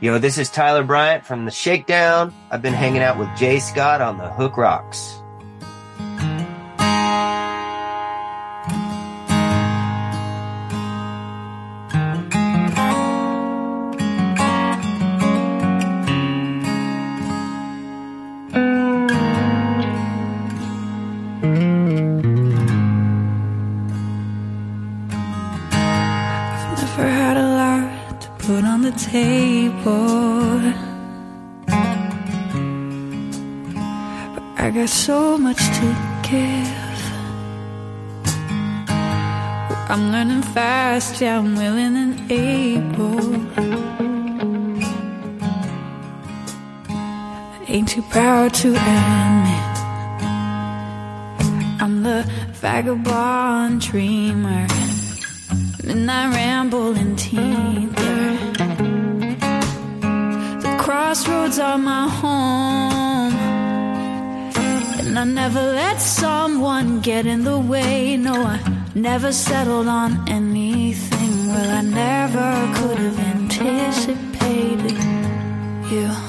Yo, this is Tyler Bryant from The Shakedown. I've been hanging out with Jay Scott on the Hook Rocks. Table. But I got so much to give. I'm learning fast, yeah, I'm willing and able. Ain't too proud to admit. I'm the vagabond dreamer. Midnight rambling teether. Crossroads are my home. And I never let someone get in the way. No, I never settled on anything. Well, I never could have anticipated you.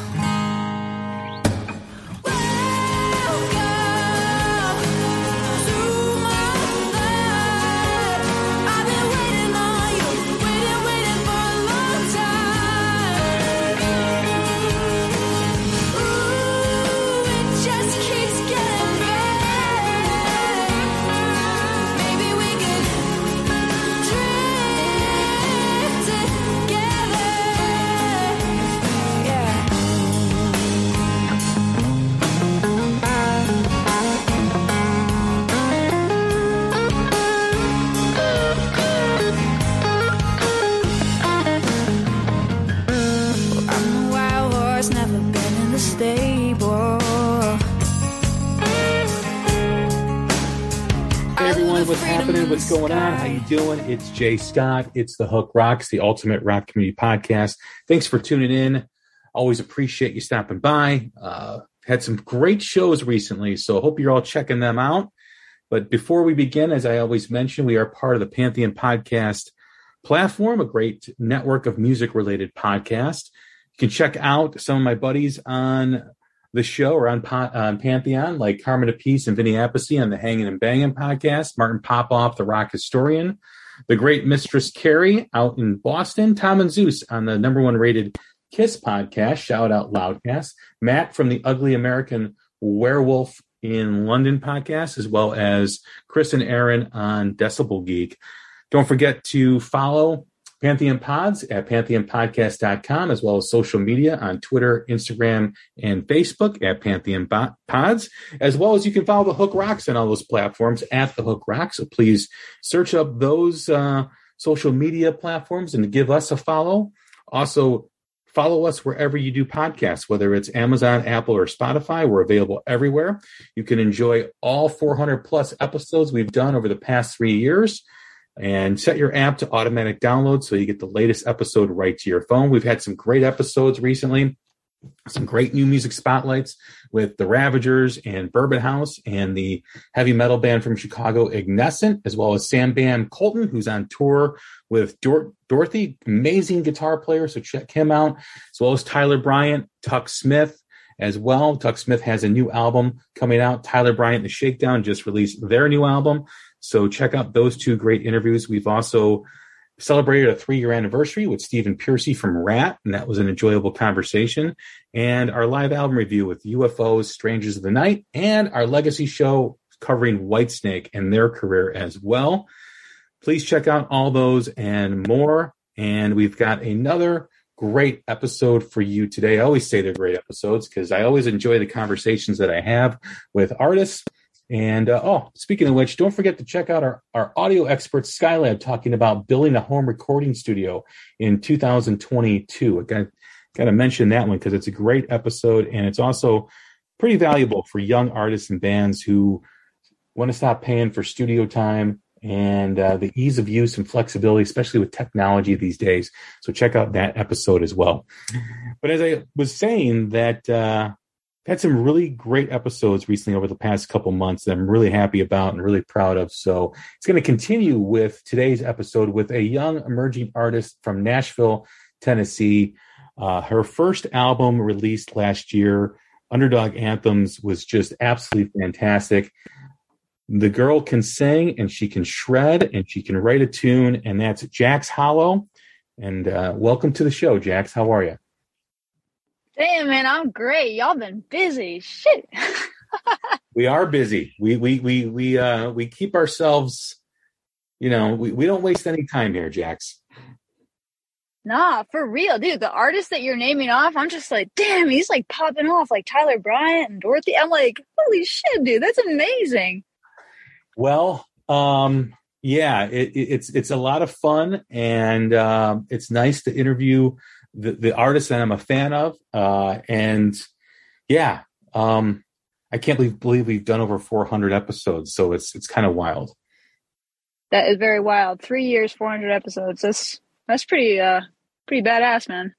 Going on? How you doing? It's Jay Scott. It's the Hook Rocks, the ultimate rock community podcast. Thanks for tuning in. Always appreciate you stopping by. Uh, had some great shows recently, so hope you're all checking them out. But before we begin, as I always mention, we are part of the Pantheon Podcast platform, a great network of music related podcasts. You can check out some of my buddies on the show or on, Po- Pantheon, like Carmine Appice and Vinny Appice on the Hanging and Banging podcast, Martin Popoff, the rock historian, the great Mistress Carrie out in Boston, Tom and Zeus on the number one rated Kiss podcast, Shout Out Loudcast, Matt from the Ugly American Werewolf in London podcast, as well as Chris and Aaron on Decibel Geek. Don't forget to follow Pantheon Pods at pantheonpodcast.com, as well as social media on Twitter, Instagram, and Facebook at Pantheon Pods, as well as you can follow the Hook Rocks on all those platforms at the Hook Rocks. So please search up those uh, social media platforms and give us a follow. Also, follow us wherever you do podcasts, whether it's Amazon, Apple, or Spotify. We're available everywhere. You can enjoy all 400 plus episodes we've done over the past three years and set your app to automatic download so you get the latest episode right to your phone. We've had some great episodes recently, some great new music spotlights with the Ravagers and Bourbon House and the heavy metal band from Chicago, Ignescent, as well as Sam Bam Koltun, who's on tour with Dor- Dorothy, amazing guitar player. So check him out, as well as Tyler Bryant, Tuck Smith, as well. Tuck Smith has a new album coming out. Tyler Bryant, and The Shakedown, just released their new album. So check out those two great interviews. We've also celebrated a three year anniversary with Stephen Pearcy from Ratt, and that was an enjoyable conversation. And our live album review with UFOs, Strangers of the Night, and our legacy show covering Whitesnake and their career as well. Please check out all those and more. And we've got another great episode for you today. I always say they're great episodes because I always enjoy the conversations that I have with artists. And uh, oh, speaking of which, don't forget to check out our, our audio expert Skylab talking about building a home recording studio in 2022. Again, got to mention that one because it's a great episode and it's also pretty valuable for young artists and bands who want to stop paying for studio time and uh, the ease of use and flexibility, especially with technology these days. So check out that episode as well. But as I was saying, that uh, had some really great episodes recently over the past couple months that I'm really happy about and really proud of. So it's going to continue with today's episode with a young emerging artist from Nashville, Tennessee. Uh, her first album released last year, Underdog Anthems, was just absolutely fantastic the girl can sing and she can shred and she can write a tune, and that's Jax Hollow. And uh, welcome to the show, Jax. How are you? Damn, man, I'm great. Y'all been busy. Shit. we are busy. We we we we uh we keep ourselves, you know, we, we don't waste any time here, Jax. Nah, for real, dude. The artist that you're naming off, I'm just like, damn, he's like popping off like Tyler Bryant and Dorothy. I'm like, holy shit, dude, that's amazing. Well, um, yeah, it, it's it's a lot of fun, and um, it's nice to interview the, the artists that I'm a fan of, uh, and yeah, um, I can't believe, believe we've done over 400 episodes, so it's it's kind of wild. That is very wild. Three years, 400 episodes. That's that's pretty uh pretty badass, man.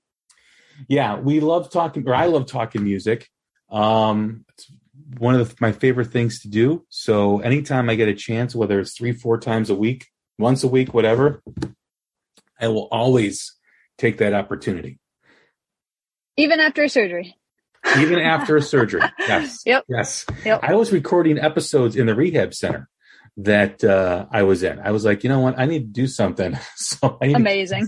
Yeah, we love talking, or I love talking music. Um, it's one of the, my favorite things to do. So anytime I get a chance, whether it's three, four times a week, once a week, whatever, I will always take that opportunity. Even after a surgery. Even after a surgery. Yes. Yep. Yes. Yep. I was recording episodes in the rehab center that uh, I was in. I was like, you know what? I need to do something. so amazing.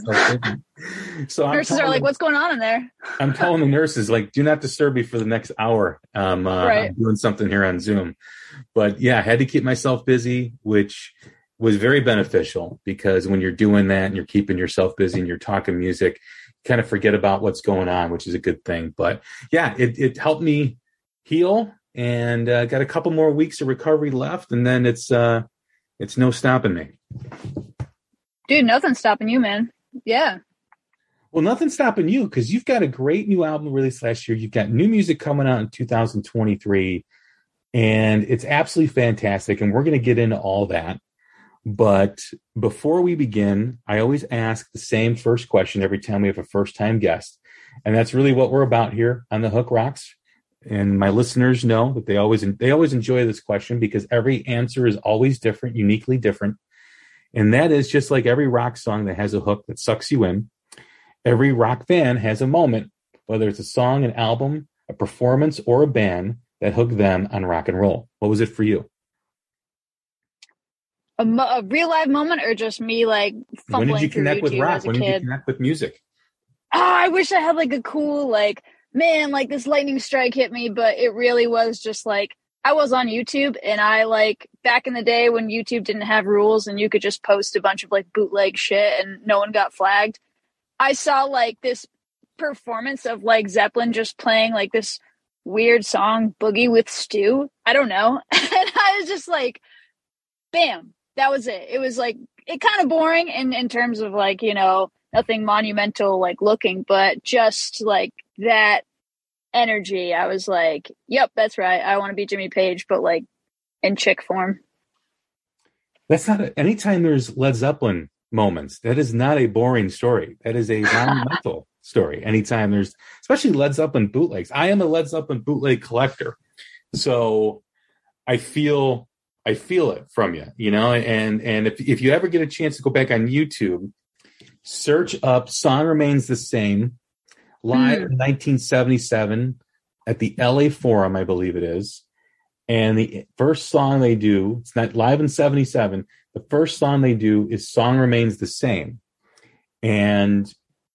so nurses are like, "What's going on in there?" I'm telling the nurses like, "Do not disturb me for the next hour. Um, uh, right. I'm doing something here on Zoom." But yeah, I had to keep myself busy, which was very beneficial because when you're doing that and you're keeping yourself busy and you're talking music, you kind of forget about what's going on, which is a good thing. But yeah, it, it helped me heal and uh, got a couple more weeks of recovery left, and then it's uh, it's no stopping me. Dude, nothing's stopping you, man. Yeah. Well, nothing's stopping you because you've got a great new album released last year. You've got new music coming out in 2023, and it's absolutely fantastic. And we're going to get into all that. But before we begin, I always ask the same first question every time we have a first time guest. And that's really what we're about here on the Hook Rocks and my listeners know that they always they always enjoy this question because every answer is always different, uniquely different. And that is just like every rock song that has a hook that sucks you in. Every rock fan has a moment, whether it's a song, an album, a performance, or a band that hooked them on rock and roll. What was it for you? A, mo- a real live moment, or just me like when did you connect with rock? When did you connect with music? Oh, I wish I had like a cool like man, like this lightning strike hit me, but it really was just like I was on YouTube and I like back in the day when YouTube didn't have rules and you could just post a bunch of like bootleg shit and no one got flagged. I saw like this performance of like Zeppelin just playing like this weird song Boogie with Stu I don't know. and I was just like bam, that was it. It was like it kind of boring in in terms of like, you know, nothing monumental like looking, but just like that energy, I was like, yep, that's right. I want to be Jimmy Page, but like in chick form. That's not a, anytime there's Led Zeppelin moments, that is not a boring story. That is a monumental story. Anytime there's, especially Led Zeppelin bootlegs. I am a Led Zeppelin bootleg collector. So I feel I feel it from you, you know, and and if if you ever get a chance to go back on YouTube, search up "Song Remains the Same" live mm. in 1977 at the LA Forum, I believe it is. And the first song they do, it's not live in 77. The first song they do is Song Remains the Same. And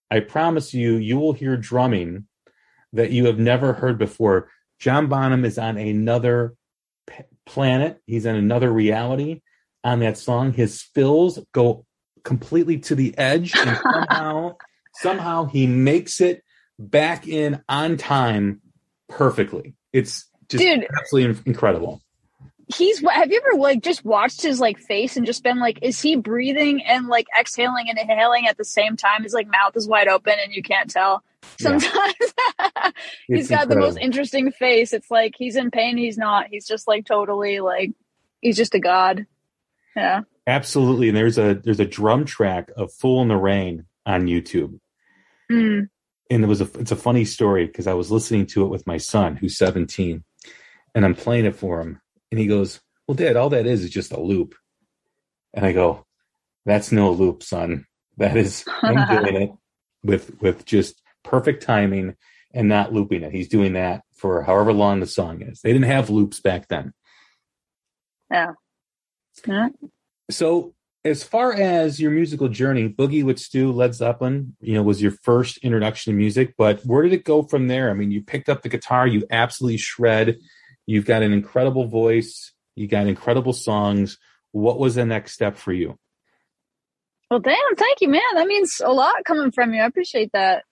I promise you, you will hear drumming that you have never heard before. John Bonham is on another planet, he's in another reality on that song. His fills go completely to the edge, and somehow, somehow he makes it back in on time perfectly. It's just Dude, absolutely incredible. He's have you ever like just watched his like face and just been like is he breathing and like exhaling and inhaling at the same time? His like mouth is wide open and you can't tell sometimes. Yeah. he's got incredible. the most interesting face. It's like he's in pain he's not. He's just like totally like he's just a god. Yeah. Absolutely. And there's a there's a drum track of fool in the rain on youtube. Mm. and it was a it's a funny story because i was listening to it with my son who's 17 and i'm playing it for him and he goes, Well, Dad, all that is is just a loop. And I go, That's no loop, son. That is I'm doing it with with just perfect timing and not looping it. He's doing that for however long the song is. They didn't have loops back then. Yeah. yeah. So as far as your musical journey, Boogie with Stu, Led Zeppelin, you know, was your first introduction to music, but where did it go from there? I mean, you picked up the guitar, you absolutely shred You've got an incredible voice. You got incredible songs. What was the next step for you? Well, damn, thank you, man. That means a lot coming from you. I appreciate that.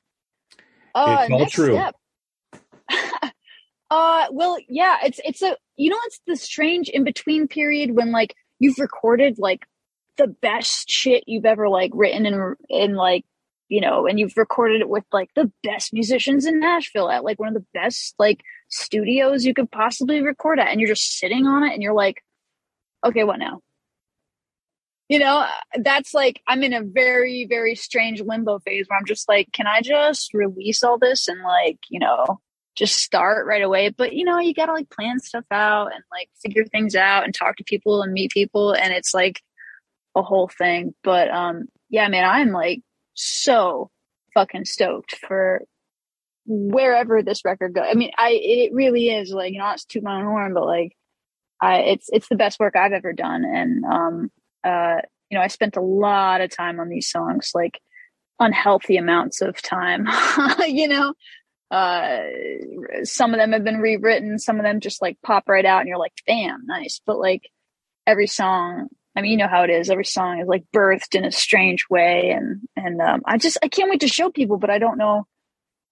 Uh, it's all true. uh, well, yeah, it's it's a you know it's the strange in between period when like you've recorded like the best shit you've ever like written in in like you know, and you've recorded it with like the best musicians in Nashville at like one of the best like studios you could possibly record at, and you're just sitting on it and you're like, okay, what now? You know, that's like I'm in a very, very strange limbo phase where I'm just like, can I just release all this and like, you know, just start right away? But you know, you gotta like plan stuff out and like figure things out and talk to people and meet people, and it's like a whole thing. But um, yeah, man, I'm like so fucking stoked for wherever this record goes. I mean, I it really is like you know, it's toot my own horn, but like I it's it's the best work I've ever done, and um uh you know I spent a lot of time on these songs, like unhealthy amounts of time, you know. Uh, some of them have been rewritten, some of them just like pop right out, and you're like, damn, nice. But like every song I mean, you know how it is. Every song is like birthed in a strange way, and and um, I just I can't wait to show people, but I don't know.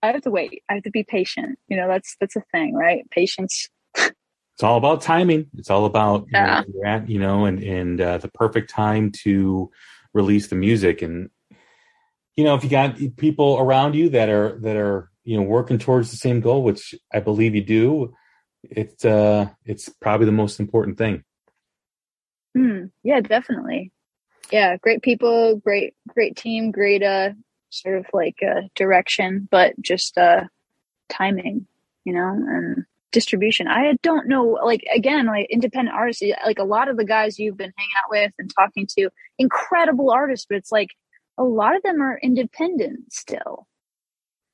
I have to wait. I have to be patient. You know, that's that's a thing, right? Patience. it's all about timing. It's all about yeah. you know, at, you know, and and uh, the perfect time to release the music. And you know, if you got people around you that are that are you know working towards the same goal, which I believe you do, it's uh, it's probably the most important thing. Mm, yeah, definitely. Yeah, great people, great great team, great uh sort of like uh direction, but just uh timing, you know, and distribution. I don't know like again, like independent artists, like a lot of the guys you've been hanging out with and talking to, incredible artists, but it's like a lot of them are independent still.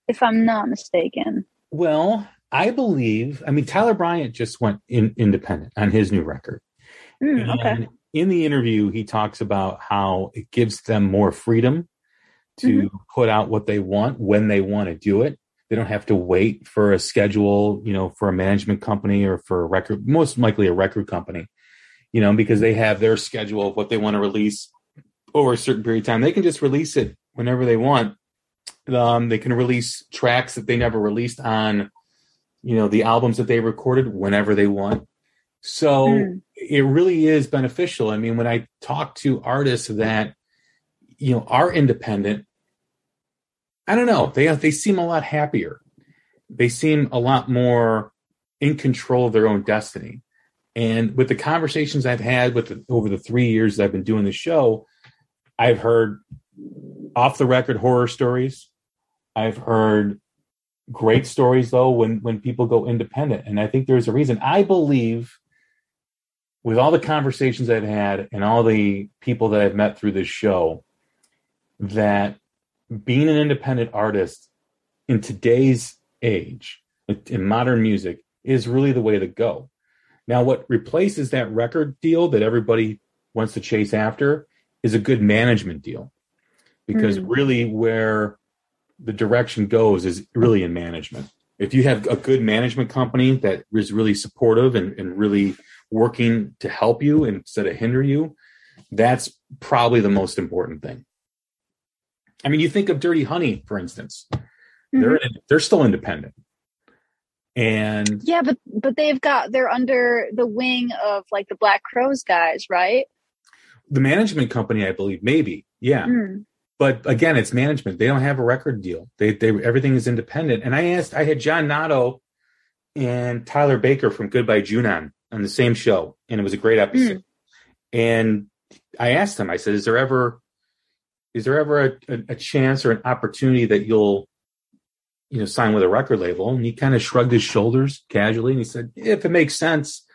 If I'm not mistaken. Well, I believe, I mean Tyler Bryant just went in independent on his new record. Mm, okay. in the interview, he talks about how it gives them more freedom to mm-hmm. put out what they want when they want to do it. They don't have to wait for a schedule, you know, for a management company or for a record, most likely a record company, you know, because they have their schedule of what they want to release over a certain period of time. They can just release it whenever they want. Um, they can release tracks that they never released on, you know, the albums that they recorded whenever they want. So mm. it really is beneficial. I mean, when I talk to artists that you know are independent, I don't know, they they seem a lot happier. They seem a lot more in control of their own destiny. And with the conversations I've had with the, over the three years that I've been doing the show, I've heard off the record horror stories. I've heard great stories though when when people go independent, and I think there's a reason. I believe with all the conversations I've had and all the people that I've met through this show, that being an independent artist in today's age, in modern music, is really the way to go. Now, what replaces that record deal that everybody wants to chase after is a good management deal. Because mm-hmm. really, where the direction goes is really in management. If you have a good management company that is really supportive and, and really working to help you instead of hinder you, that's probably the most important thing. I mean, you think of Dirty Honey, for instance. Mm-hmm. They're they're still independent. And Yeah, but but they've got they're under the wing of like the Black Crowes guys, right? the management company, I believe, maybe, yeah. Mm. But again, it's management. They don't have a record deal. They they everything is independent. And I asked, I had John Nato and Tyler Baker from Goodbye June on the same show, and it was a great episode. Hmm. And I asked him, I said, "Is there ever, is there ever a, a, a chance or an opportunity that you'll, you know, sign with a record label?" And he kind of shrugged his shoulders casually, and he said, "If it makes sense."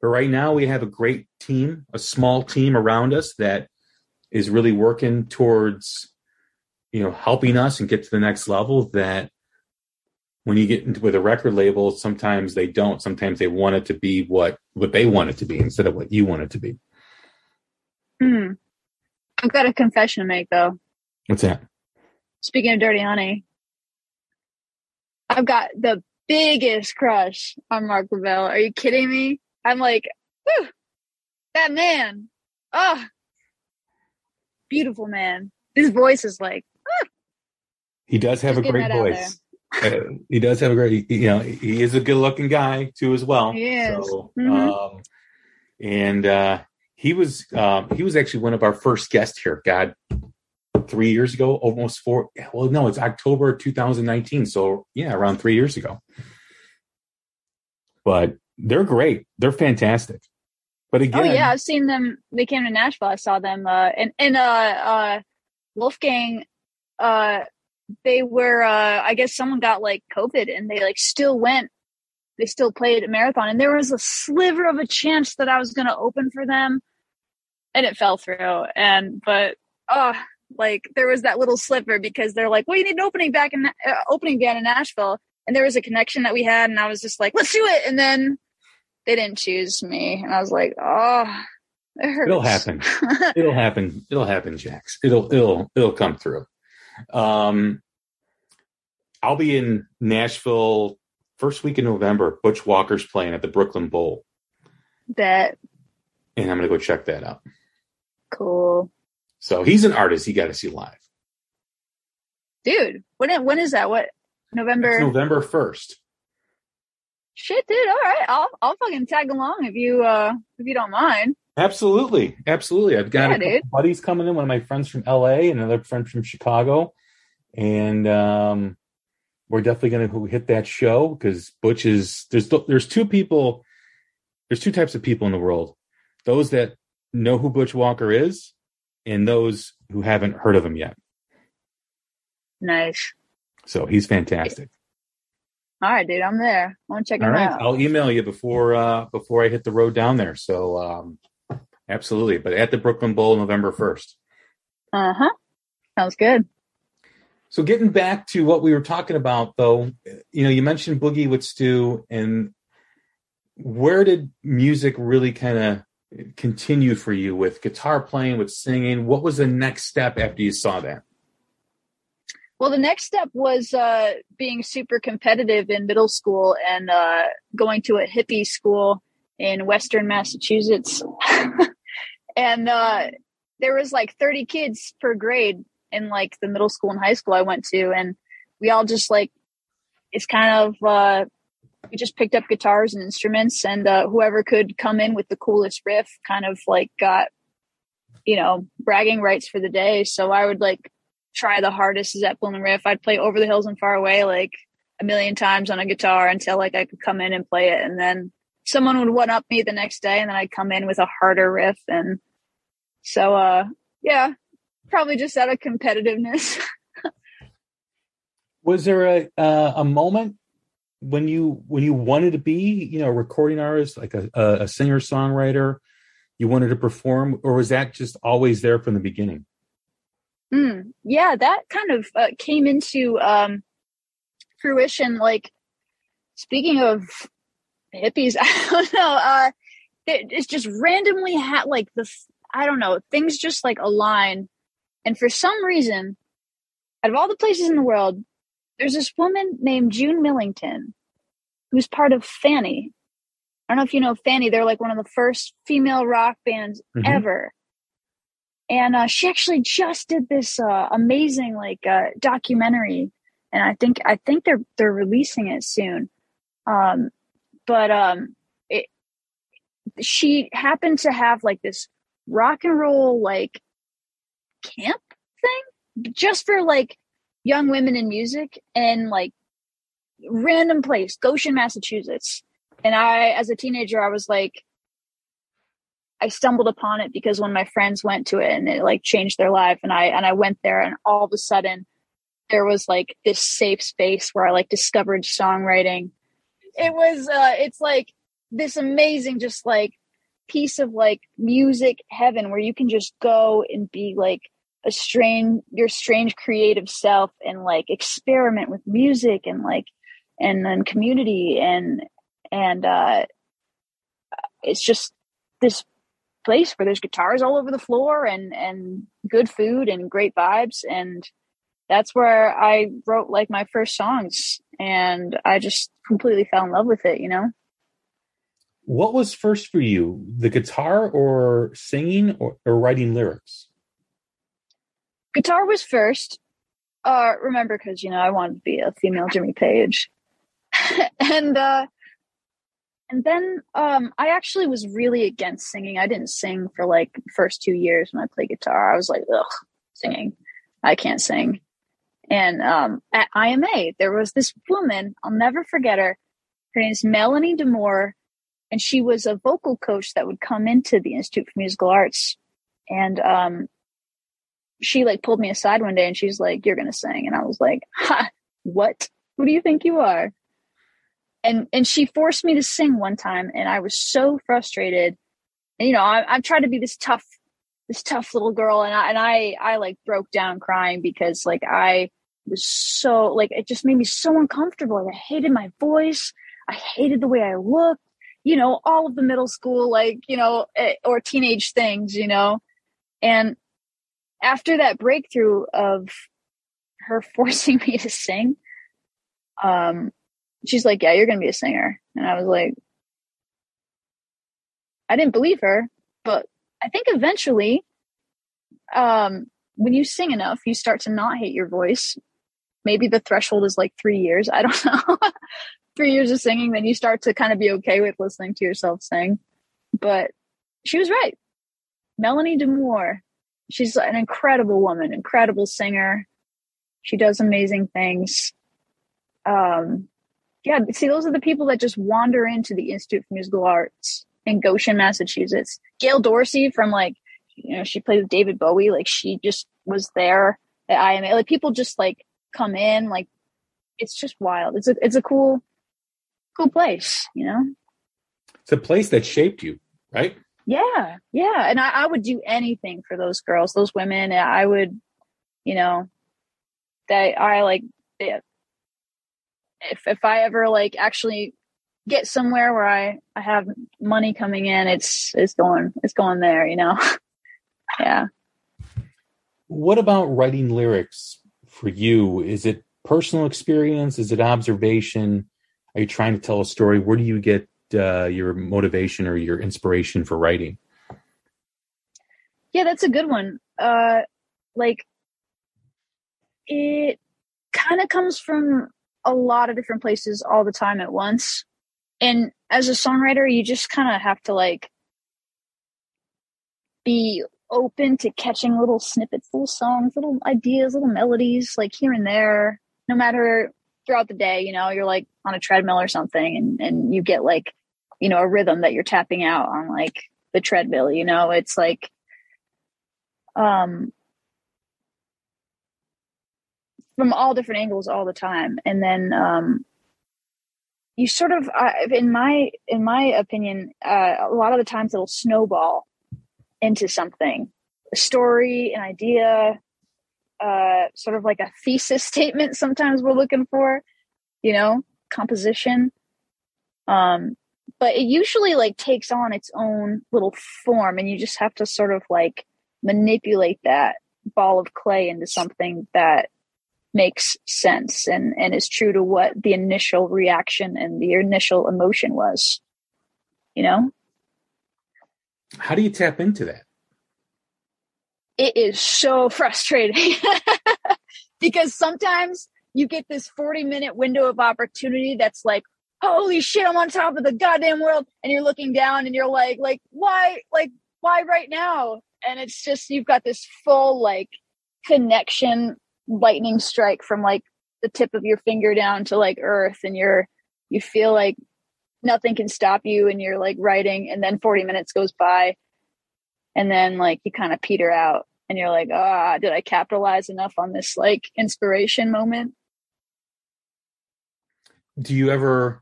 But right now, we have a great team, a small team around us that is really working towards, you know, helping us and get to the next level. That when you get into with a record label, sometimes they don't. Sometimes they want it to be what what they want it to be instead of what you want it to be. Hmm. I've got a confession to make though. What's that? Speaking of Dirty Honey, I've got the biggest crush on Marc LaBelle. Are you kidding me? I'm like, whew, that man. Oh, beautiful man. His voice is like, He does have Just a great voice. Uh, he does have a great, you know, he is a good looking guy too as well. He is. So, Mhm. um, and uh, he was um, he was actually one of our first guests here. God, three years ago, almost four. Well, no, it's October 2019. So yeah, around three years ago. But they're great. They're fantastic. But again, oh yeah, I've seen them. They came to Nashville. I saw them. Uh, and and uh, uh, Wolfgang. Uh, they were. Uh, I guess someone got like COVID, and they like still went. They still played a marathon, and there was a sliver of a chance that I was going to open for them, and it fell through. And but oh, like there was that little sliver because they're like, well, you need an opening back in uh, opening band in Nashville, and there was a connection that we had, and I was just like, let's do it, and then they didn't choose me, and I was like, oh, it hurts. It'll happen. it'll happen. It'll happen, Jax. It'll it'll it'll come through. Um, I'll be in Nashville first week in November. Butch Walker's playing at the Brooklyn Bowl, that and I'm gonna go check that out. cool, So he's an artist. He got to see live. dude. When when is that? What It's November? November first. Shit, dude. All right, I'll I'll fucking tag along if you uh if you don't mind. Absolutely, absolutely. I've got Yeah, buddies coming in. One of my friends from LA, and another friend from Chicago, and um, we're definitely going to hit that show because Butch is there's there's two people, there's two types of people in the world: those that know who Butch Walker is, and those who haven't heard of him yet. Nice. So he's fantastic. All right, dude. I'm there. I want to check All him right, out. I'll email you before uh before I hit the road down there. So um, absolutely, but at the Brooklyn Bowl, November first. Uh huh. Sounds good. So getting back to what we were talking about, though, you know, you mentioned Boogie with Stu, and where did music really kind of continue for you with guitar playing, with singing? What was the next step after you saw that? Well, the next step was uh, being super competitive in middle school and uh, going to a hippie school in Western Massachusetts. and uh, there was like 30 kids per grade in like the middle school and high school I went to. And we all just like, it's kind of, uh, we just picked up guitars and instruments and uh, whoever could come in with the coolest riff kind of like got, you know, bragging rights for the day. So I would like try the hardest Zeppelin riff. I'd play Over the Hills and Far Away like a million times on a guitar until like I could come in and play it. And then someone would one up me the next day and then I'd come in with a harder riff. And so, uh, yeah, probably just out of competitiveness. Was there a uh, a moment when you when you wanted to be, you know, a recording artist, like a, a, singer songwriter, you wanted to perform, or was that just always there from the beginning? Mm, yeah, that kind of uh, came into um, fruition. Like, speaking of hippies, I don't know. Uh, it, it's just randomly had like the I don't know things just like align, and for some reason, out of all the places in the world, there's this woman named June Millington, who's part of Fanny. I don't know if you know Fanny. They're like one of the first female rock bands Mhm. ever and uh, she actually just did this uh, amazing like uh, documentary and i think i think they're they're releasing it soon Um, but um, it, she happened to have like this rock and roll like camp thing just for like young women in music and like random place, Goshen, Massachusetts. And I, as a teenager, I was like, I stumbled upon it because when my friends went to it and it like changed their life and I and I went there and all of a sudden there was like this safe space where I like discovered songwriting. It was uh it's like this amazing just like piece of like music heaven where you can just go and be like a strange your strange creative self and like experiment with music and like and then community and and uh it's just this place where there's guitars all over the floor and and good food and great vibes and that's where I wrote like my first songs and I just completely fell in love with it, you know. What was first for you, the guitar or singing or, or writing lyrics? Guitar was first. Uh remember cuz you know I wanted to be a female Jimmy Page. and uh and then um, I actually was really against singing. I didn't sing for like first two years when I played guitar. I was like, ugh, singing. I can't sing. And um, at IMA, there was this woman, I'll never forget her. Her name is Melanie Demore, and she was a vocal coach that would come into the Institute for Musical Arts. And um, she like pulled me aside one day and she's like, You're gonna sing. And I was like, Ha, what? Who do you think you are? and and she forced me to sing one time and i was so frustrated and you know i i tried to be this tough this tough little girl and i and i i like broke down crying because like i was so like it just made me so uncomfortable i hated my voice i hated the way i looked you know all of the middle school like you know eh, or teenage things you know and after that breakthrough of her forcing me to sing um she's like, yeah, you're going to be a singer. And I was like, I didn't believe her, but I think eventually, um, when you sing enough, you start to not hate your voice. Maybe the threshold is like three years. I don't know. Years of singing, then you start to kind of be okay with listening to yourself sing. But she was right. Melanie Demore. She's an incredible woman, incredible singer. She does amazing things. Um, yeah, see, those are the people that just wander into the Institute for Musical Arts in Goshen, Massachusetts. Gail Dorsey from like, you know, she played with David Bowie. Like she just was there at IMA. Like people just like come in. Like it's just wild. It's a it's a cool, cool place. You know, it's a place that shaped you, right? Yeah, yeah. And I, I would do anything for those girls, those women. I would, you know, that I like. If if I ever like actually get somewhere where I I have money coming in, it's it's going it's going there, you know. yeah. What about writing lyrics for you? Is it personal experience? Is it observation? Are you trying to tell a story? Where do you get uh, your motivation or your inspiration for writing? Yeah, that's a good one. Uh, like it kind of comes from a lot of different places all the time at once. And as a songwriter, you just kind of have to like be open to catching little snippets, little songs, little ideas, little melodies, like here and there, no matter throughout the day, you know, you're like on a treadmill or something and, and you get like, you know, a rhythm that you're tapping out on like the treadmill, you know, it's like, um, from all different angles all the time. And then um, you sort of in my in my opinion uh, a lot of the times it'll snowball into something a story an idea uh, sort of like a thesis statement sometimes we're looking for you know composition. Um, but it usually like takes on its own little form and you just have to sort of like manipulate that ball of clay into something that makes sense and and is true to what the initial reaction and the initial emotion was you know? How do you tap into that it is so frustrating because sometimes you get this 40 minute window of opportunity that's like holy shit, I'm on top of the goddamn world. And you're looking down and you're like, like, why, like, why right now? And it's just, you've got this full like connection lightning strike from like the tip of your finger down to like earth. And you're, you feel like nothing can stop you and you're like writing. And then 40 minutes goes by. And then like you kind of peter out and you're like, ah, did I capitalize enough on this like inspiration moment? Do you ever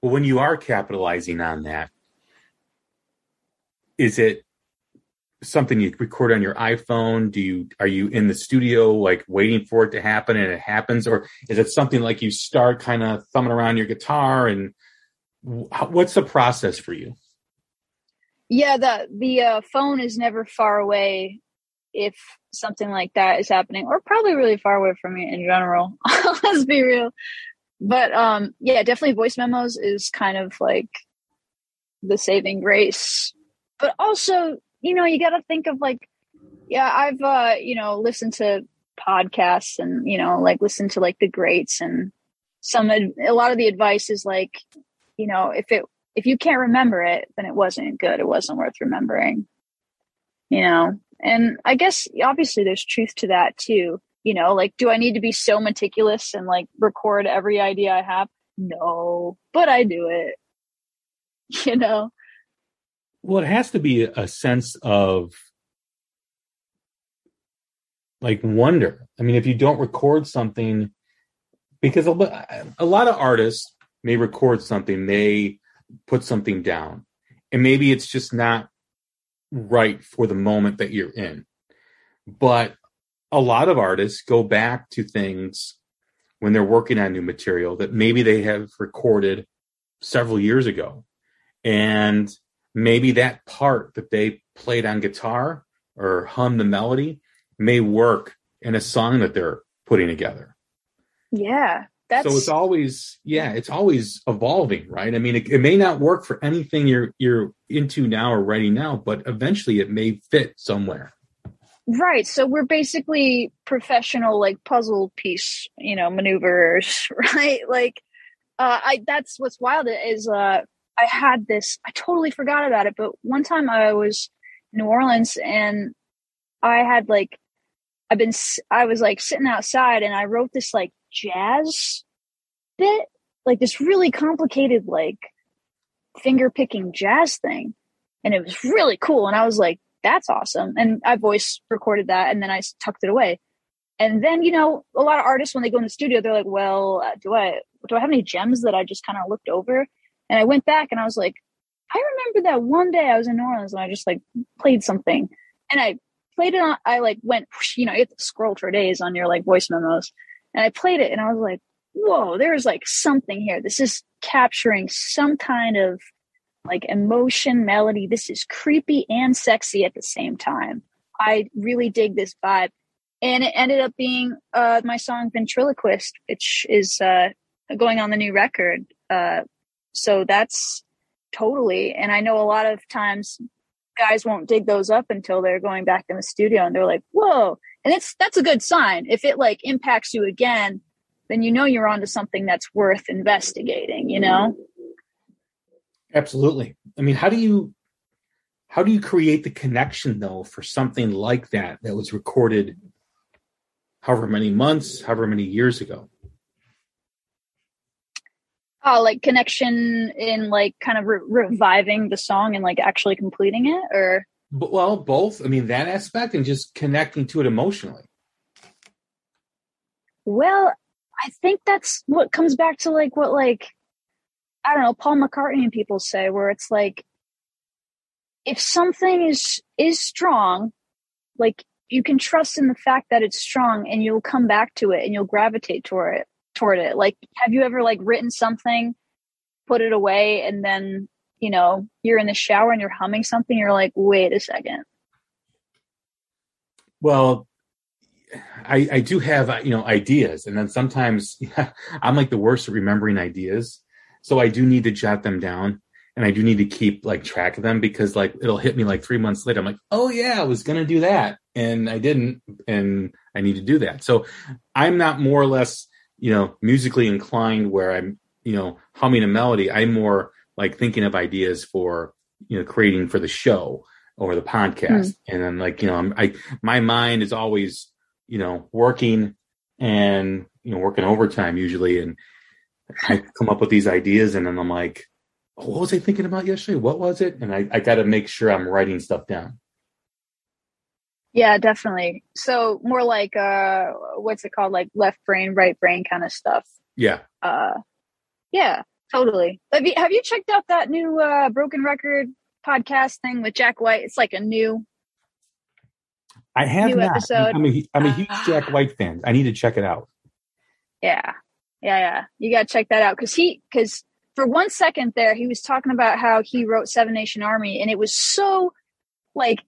well, when you are capitalizing on that, is it something you record on your iPhone? Do you are you in the studio like waiting for it to happen and it happens, or is it something like you start kind of thumbing around your guitar and what's the process for you? Yeah, the the uh, phone is never far away if something like that is happening, or probably really far away from me in general. Let's be real. But um yeah definitely voice memos is kind of like the saving grace. But also you know you got to think of like yeah i've uh you know listened to podcasts and you know like listened to like the greats and some a lot of the advice is like you know if it if you can't remember it then it wasn't good. It wasn't worth remembering you know and i guess obviously there's truth to that too. You know like do i need to be so meticulous and like record every idea i have? No but i do it. You know? Well it has to be a sense of like wonder. I mean if you don't record something because a, lot of artists may record something they put something down and maybe it's just not right for the moment that you're in but a lot of artists go back to things when they're working on new material that maybe they have recorded several years ago. And maybe that part that they played on guitar or hummed the melody may work in a song that they're putting together. Yeah. That's... So it's always, yeah, it's always evolving, right? I mean, it, it may not work for anything you're you're into now or writing now, but eventually it may fit somewhere. Right. So we're basically professional like puzzle piece, you know, maneuvers, right? Like uh I that's what's wild is uh I had this I totally forgot about it, but one time I was in New Orleans and I had like I've been I was like sitting outside and I wrote this like jazz bit, like this really complicated like finger picking jazz thing. And it was really cool and I was like that's awesome. And I voice recorded that and then I tucked it away. And then, you know, a lot of artists, when they go in the studio, they're like, well, uh, do I, do I have any gems that I just kind of looked over? And I went back and I was like, I remember that one day I was in New Orleans and I just like played something and I played it on, I like went, you know, you have to scroll for days on your like voice memos. And I played it and I was like, whoa, there's like something here. This is capturing some kind of like emotion, melody. This is creepy and sexy at the same time. I really dig this vibe. And it ended up being uh, my song Ventriloquist, which is uh, going on the new record. Uh, so that's totally. And I know a lot of times guys won't dig those up until they're going back in the studio and they're like, whoa. And it's that's a good sign. If it like impacts you again, then you know you're onto something that's worth investigating, you know? Absolutely. I mean, how do you how do you create the connection though for something like that that was recorded however many months, however many years ago? Oh, like connection in like kind of re- reviving the song and like actually completing it, or well, both. I mean, that aspect and just connecting to it emotionally. Well, I think that's what comes back to like what like I don't know, Paul McCartney and people say, where it's like, if something is is strong, like you can trust in the fact that it's strong, and you'll come back to it, and you'll gravitate toward it. Toward it. Like, have you ever like written something, put it away, and then you know you're in the shower and you're humming something, you're like, wait a second. Well, I, I do have uh, you know ideas, and then sometimes yeah, I'm like the worst at remembering ideas. So I do need to jot them down and I do need to keep like track of them because like it'll hit me like three months later. I'm like, oh yeah, I was gonna do that and I didn't, and I need to do that. So I'm not more or less, you know, musically inclined where I'm you know, humming a melody. I'm more like thinking of ideas for, you know, creating for the show or the podcast. Mm. And then like, you know, I'm, I, my mind is always, you know, working and, you know, working overtime usually. And I come up with these ideas and then I'm like, oh, what was I thinking about yesterday? What was it? And I, I got to make sure I'm writing stuff down. Yeah, definitely. So more like uh what's it called? Like left brain, right brain kind of stuff. Yeah. Uh yeah, totally. Have you have you checked out that new uh broken record podcast thing with Jack White? It's like a new I have new not. Episode. I'm a, I'm a huge uh, Jack White fan. I need to check it out. Yeah. Yeah, yeah. You got to check that out cuz he cuz for one second there he was talking about how he wrote Seven Nation Army and it was so like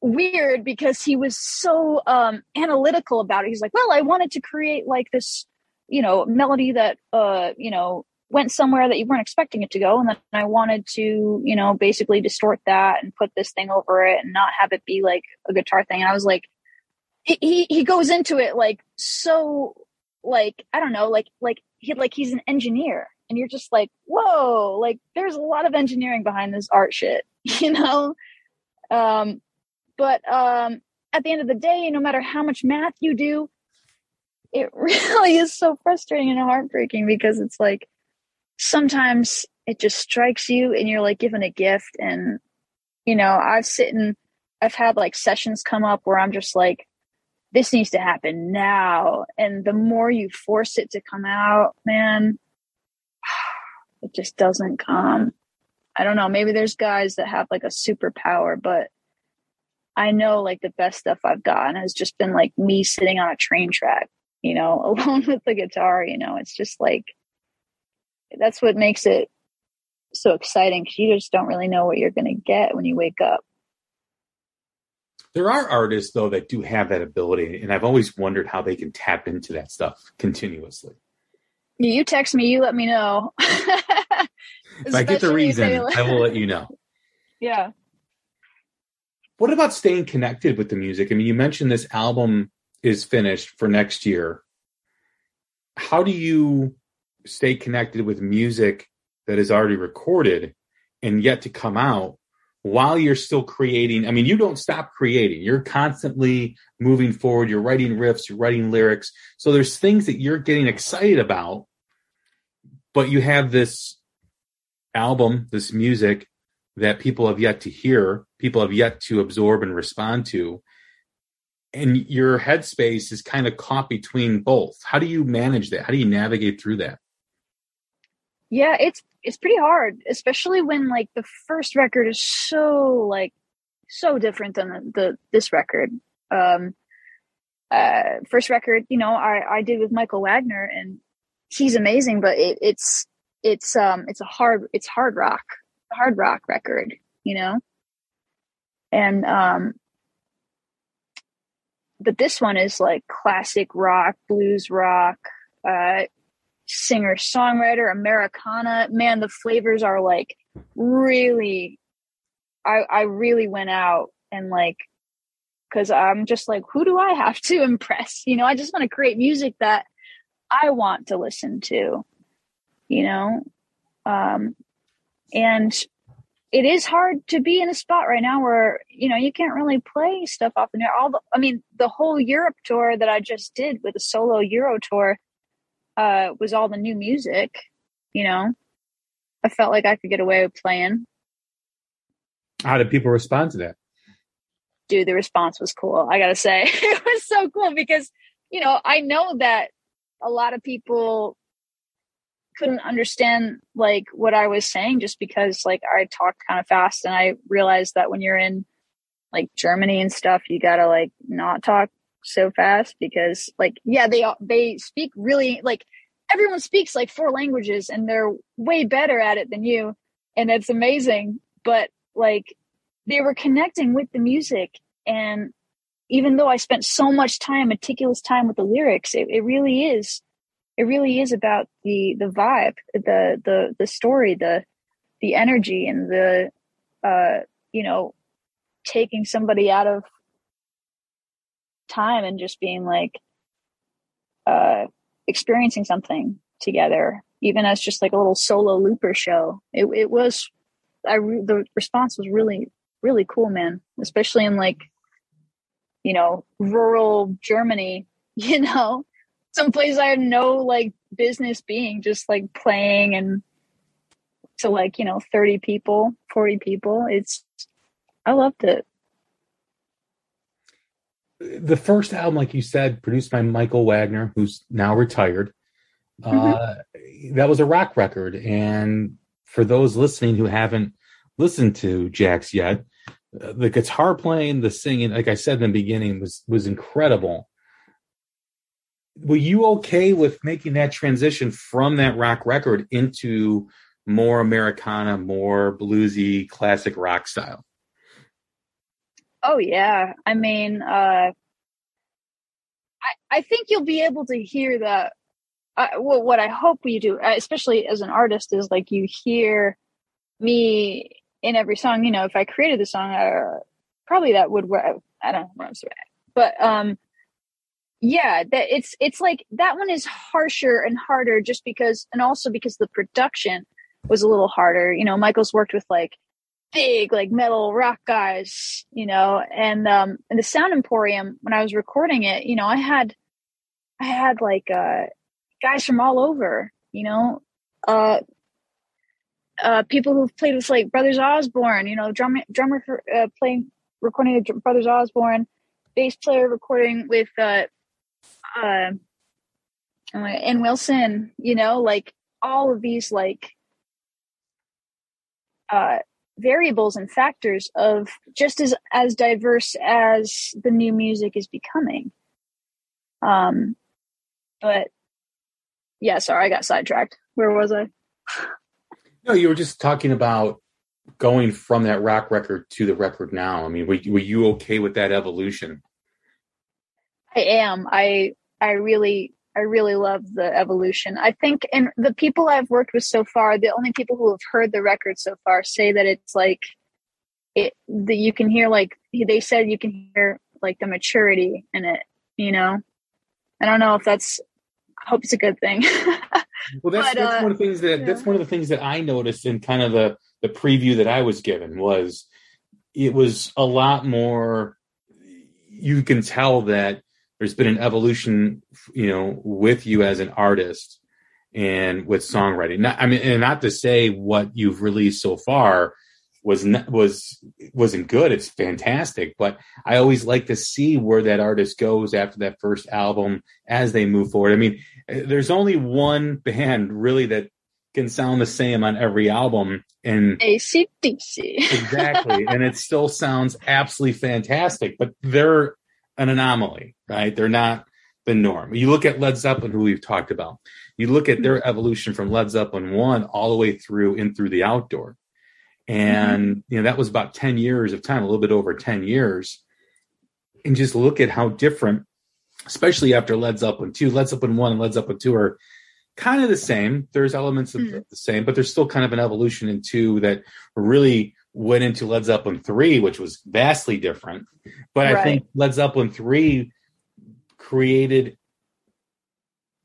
weird because he was so um analytical about it he's like well i wanted to create like this you know melody that uh you know went somewhere that you weren't expecting it to go and then i wanted to you know basically distort that and put this thing over it and not have it be like a guitar thing. And i was like he he goes into it like so like i don't know like like he like he's an engineer and you're just like whoa like there's a lot of engineering behind this art shit you know? Um but um, at the end of the day, no matter how much math you do, it really is so frustrating and heartbreaking because it's like sometimes it just strikes you and you're like given a gift. And, you know, I've sitting, I've had like sessions come up where I'm just like, this needs to happen now. And the more you force it to come out, man, it just doesn't come. I don't know. Maybe there's guys that have like a superpower, but I know like the best stuff I've gotten has just been like me sitting on a train track, you know, alone with the guitar, you know, it's just like that's what makes it so exciting because you just don't really know what you're going to get when you wake up. There are artists though that do have that ability, and I've always wondered how they can tap into that stuff continuously. You text me, you let me know. if I get the reason, I will let you know. Yeah. What about staying connected with the music? I mean, you mentioned this album is finished for next year. How do you stay connected with music that is already recorded and yet to come out while you're still creating? I mean, you don't stop creating. You're constantly moving forward. You're writing riffs, you're writing lyrics. So there's things that you're getting excited about, but you have this album, this music that people have yet to hear, people have yet to absorb and respond to. And your headspace is kind of caught between both. How do you manage that? How do you navigate through that? Yeah, it's it's pretty hard, especially when like the first record is so like so different than the, the this record. Um uh first record, you know, I I did with Michael Wagner and he's amazing, but it, it's it's um it's a hard it's hard rock hard rock record, you know? And, um, but this one is like classic rock, blues rock, uh, singer songwriter, Americana. Man, the flavors are like really, I, I really went out and like, cause I'm just like, who do I have to impress? You know, I just want to create music that I want to listen to, you know? Um, and it is hard to be in a spot right now where you know you can't really play stuff off in there. All the i mean the whole europe tour that i just did with a solo euro tour uh was all the new music you know? I felt like i could get away with playing. How did people respond to that? Dude the response was cool i gotta say. It was so cool because you know i know that a lot of people couldn't understand like what I was saying just because like I talked kind of fast and I realized that when you're in like Germany and stuff, you gotta like not talk so fast because like yeah they they speak really like everyone speaks like four languages and they're way better at it than you and it's amazing but like they were connecting with the music and even though I spent so much time meticulous time with the lyrics it, it really is it really is about the the vibe the the the story the the energy and the uh you know taking somebody out of time and just being like uh experiencing something together, even as just like a little solo looper show. It, it was, I re- the response was really, really cool, man. Especially in like, you know, rural Germany. You know, some place I had no like business being, just like playing and to like you know 30 people 40 people. It's i loved it. The first album like you said produced by michael wagner who's now retired mm-hmm. uh, that was a rock record. And for those listening who haven't listened to jax yet uh, the guitar playing the singing like i said in the beginning was was incredible were you okay with making that transition from that rock record into more Americana, more bluesy, classic rock style. Oh yeah, I mean, uh, I I think you'll be able to hear that. Well, what I hope you do, especially as an artist, is like you hear me in every song. You know, if I created the song, uh, probably that would work. I don't know what I'm saying, but um, yeah, that it's it's like that one is harsher and harder just because, and also because the production was a little harder. You know, Michael's worked with like big like metal rock guys, you know, and um and the Sound Emporium when I was recording it, you know, I had I had like uh guys from all over, you know, uh uh people who've played with like Brothers Osborne, you know, drummer drummer uh, playing recording Brothers Osborne, bass player recording with uh uh Ann Wilson, you know, like all of these like uh, variables and factors of just as as diverse as the new music is becoming. Um, but yeah, sorry, I got sidetracked. Where was I? No, you were just talking about going from that rock record to the record now. I mean, were, were you okay with that evolution? I am. I I really I really love the evolution. I think, and the people I've worked with so far, the only people who have heard the record so far say that it's like it that you can hear like they said you can hear like the maturity in it. You know, I don't know if that's. I hope it's a good thing. well, that's, but, that's uh, one of the things that yeah. that's one of the things that I noticed in kind of the the preview that I was given was it was a lot more. You can tell that there's been an evolution, you know, with you as an artist and with songwriting. Not, I mean, and not to say what you've released so far was was wasn't good. It's fantastic, but I always like to see where that artist goes after that first album as they move forward. I mean, there's only one band really that can sound the same on every album and ACDC. exactly. and it still sounds absolutely fantastic, but they're an anomaly, right? They're not the norm. You look at Led Zeppelin, who we've talked about. You look at their evolution from Led Zeppelin one all the way through in through the Out Door, and mm-hmm. you know that was about ten years of time, a little bit over ten years, and just look at how different, especially after Led Zeppelin two, Led Zeppelin one and Led Zeppelin two are kind of the same. There's elements of mm-hmm. the same, but there's still kind of an evolution in two that really went into Led Zeppelin 3, which was vastly different. But right. I think Led Zeppelin 3 created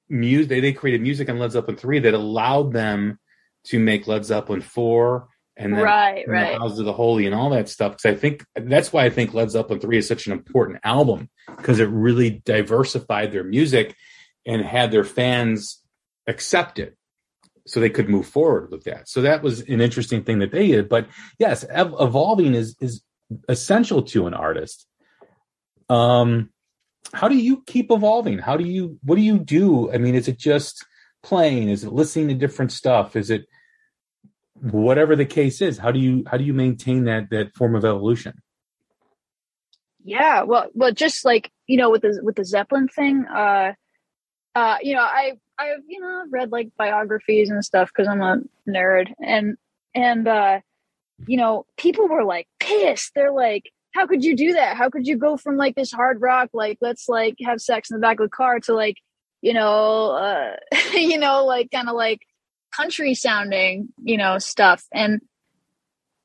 music, they, they created music on Led Zeppelin 3 that allowed them to make Led Zeppelin 4 and then right, right. the House of the Holy and all that stuff. Because I think that's why I think Led Zeppelin 3 is such an important album because it really diversified their music and had their fans accept it so they could move forward with that. So that was an interesting thing that they did. But yes, ev- evolving is is essential to an artist. Um, how do you keep evolving? How do you what do you do? I mean, is it just playing? Is it listening to different stuff? Is it whatever the case is? How do you how do you maintain that that form of evolution? Yeah, well, well, just like you know, with the with the Zeppelin thing, uh, uh, you know, I I've you know read like biographies and stuff because I'm a nerd. And and uh you know people were like pissed. They're like how could you do that? How could you go from like this hard rock like let's like have sex in the back of the car to like you know uh you know like kind of like country sounding you know stuff? And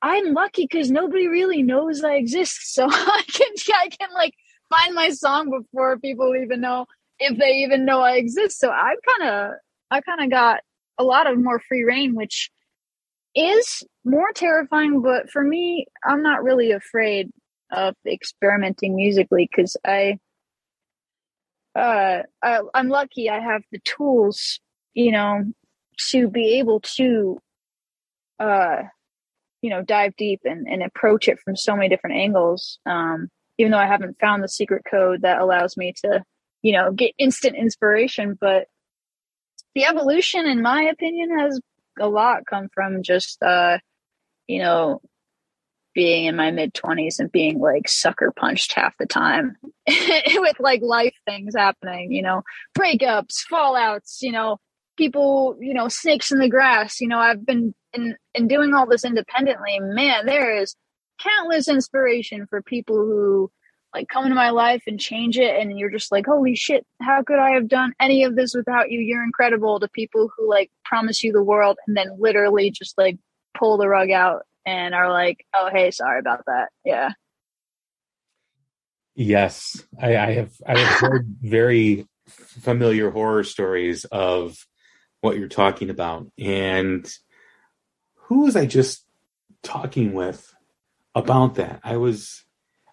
i'm lucky because nobody really knows i exist so i can i can like find my song before people even know if they even know I exist. So I've kind of, I kind of got a lot of more free reign, which is more terrifying. But for me, I'm not really afraid of experimenting musically because I, uh, I, I'm lucky I have the tools, you know, to be able to, uh, you know, dive deep and, and approach it from so many different angles. Um, even though I haven't found the secret code that allows me to, you know, get instant inspiration, but the evolution, in my opinion, has a lot come from just, uh, you know, being in my mid 20s and being like sucker punched half the time with like life things happening, you know, breakups, fallouts, you know, people, you know, snakes in the grass. You know, I've been in, in doing all this independently. Man, there is countless inspiration for people who like come into my life and change it and you're just like holy shit how could i have done any of this without you? You're incredible to people who like promise you the world and then literally just like pull the rug out and are like oh hey sorry about that. Yeah. Yes. I, I have i have heard very familiar horror stories of what you're talking about and who was i just talking with about that? I was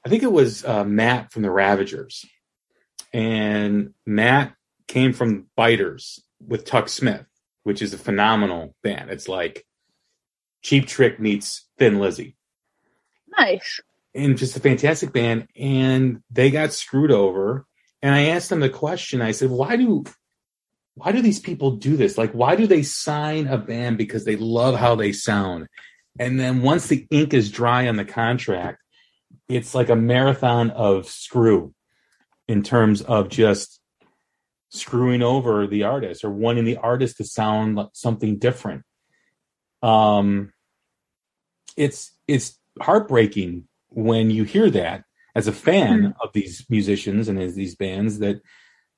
I think it was uh, Matt from the Ravagers, and Matt came from Biters with Tuck Smith, which is a phenomenal band. It's like Cheap Trick meets Thin Lizzy. Nice. And just a fantastic band. And they got screwed over. And I asked them the question. I said, "Why do why do these people do this? Like, why do they sign a band because they love how they sound? And then once the ink is dry on the contract, it's like a marathon of screw in terms of just screwing over the artist or wanting the artist to sound like something different. Um, it's it's heartbreaking when you hear that as a fan mm-hmm. of these musicians and as these bands that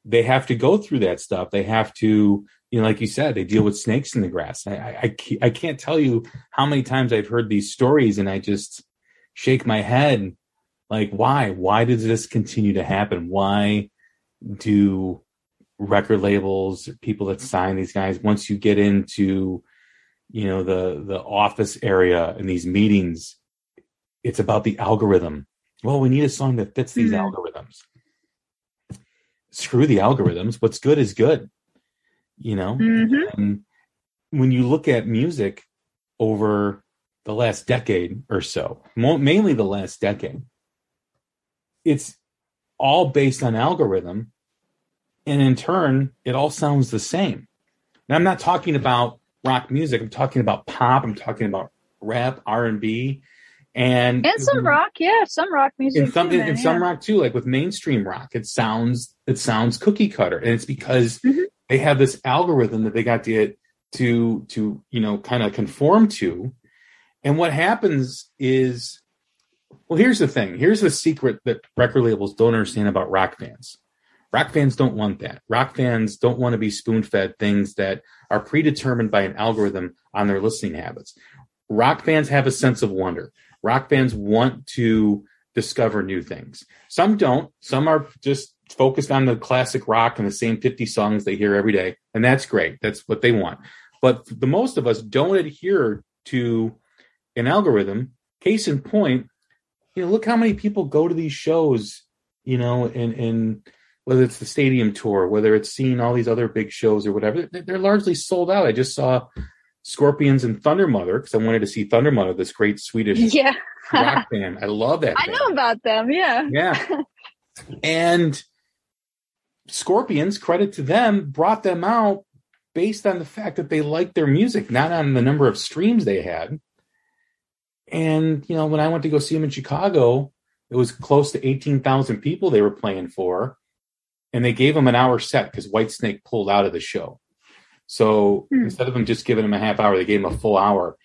they have to go through that stuff. They have to, you know, like you said, they deal with snakes in the grass. I, I, I can't tell you how many times I've heard these stories and I just shake my head like, why? Why does this continue to happen? Why do record labels, people that sign these guys, once you get into, you know, the the office area and these meetings, it's about the algorithm. Well, we need a song that fits these mm-hmm. algorithms. Screw the algorithms. What's good is good. You know? Mm-hmm. And when you look at music over the last decade or so, mainly the last decade, it's all based on algorithm and in turn it all sounds the same. Now i'm not talking about rock music. I'm talking about pop. I'm talking about rap r&b and and some rock yeah some rock music and some, too, and, some rock too like with mainstream rock it sounds it sounds cookie cutter and it's because mm-hmm. they have this algorithm that they got to get to to you know kind of conform to. And what happens is well, here's the thing. Here's the secret that record labels don't understand about rock fans. Rock fans don't want that. Rock fans don't want to be spoon fed things that are predetermined by an algorithm on their listening habits. Rock fans have a sense of wonder. Rock fans want to discover new things. Some don't. Some are just focused on the classic rock and the same 50 songs they hear every day. And that's great. That's what they want. But the most of us don't adhere to an algorithm. Case in point, you know, look how many people go to these shows, you know, and and whether it's the stadium tour, whether it's seeing all these other big shows or whatever, they're largely sold out. I just saw Scorpions and Thundermother because I wanted to see Thundermother, this great Swedish yeah. rock band. I love that. I band. know about them. Yeah. Yeah. and Scorpions, credit to them, brought them out based on the fact that they liked their music, not on the number of streams they had. And, you know, when I went to go see them in Chicago, it was close to 18,000 people they were playing for. And they gave them an hour set because Whitesnake pulled out of the show. So hmm. instead of them just giving them a half hour, they gave them a full hour.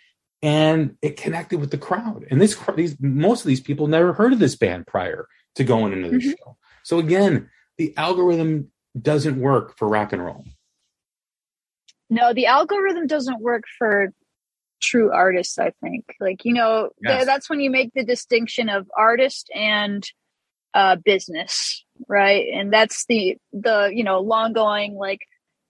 And it connected with the crowd. And this, these, most of these people never heard of this band prior to going into the mm-hmm. show. So again, the algorithm doesn't work for rock and roll. No, the algorithm doesn't work for true artists i think like you know yes. th- that's when you make the distinction of artist and uh, business right? And that's the the you know long going like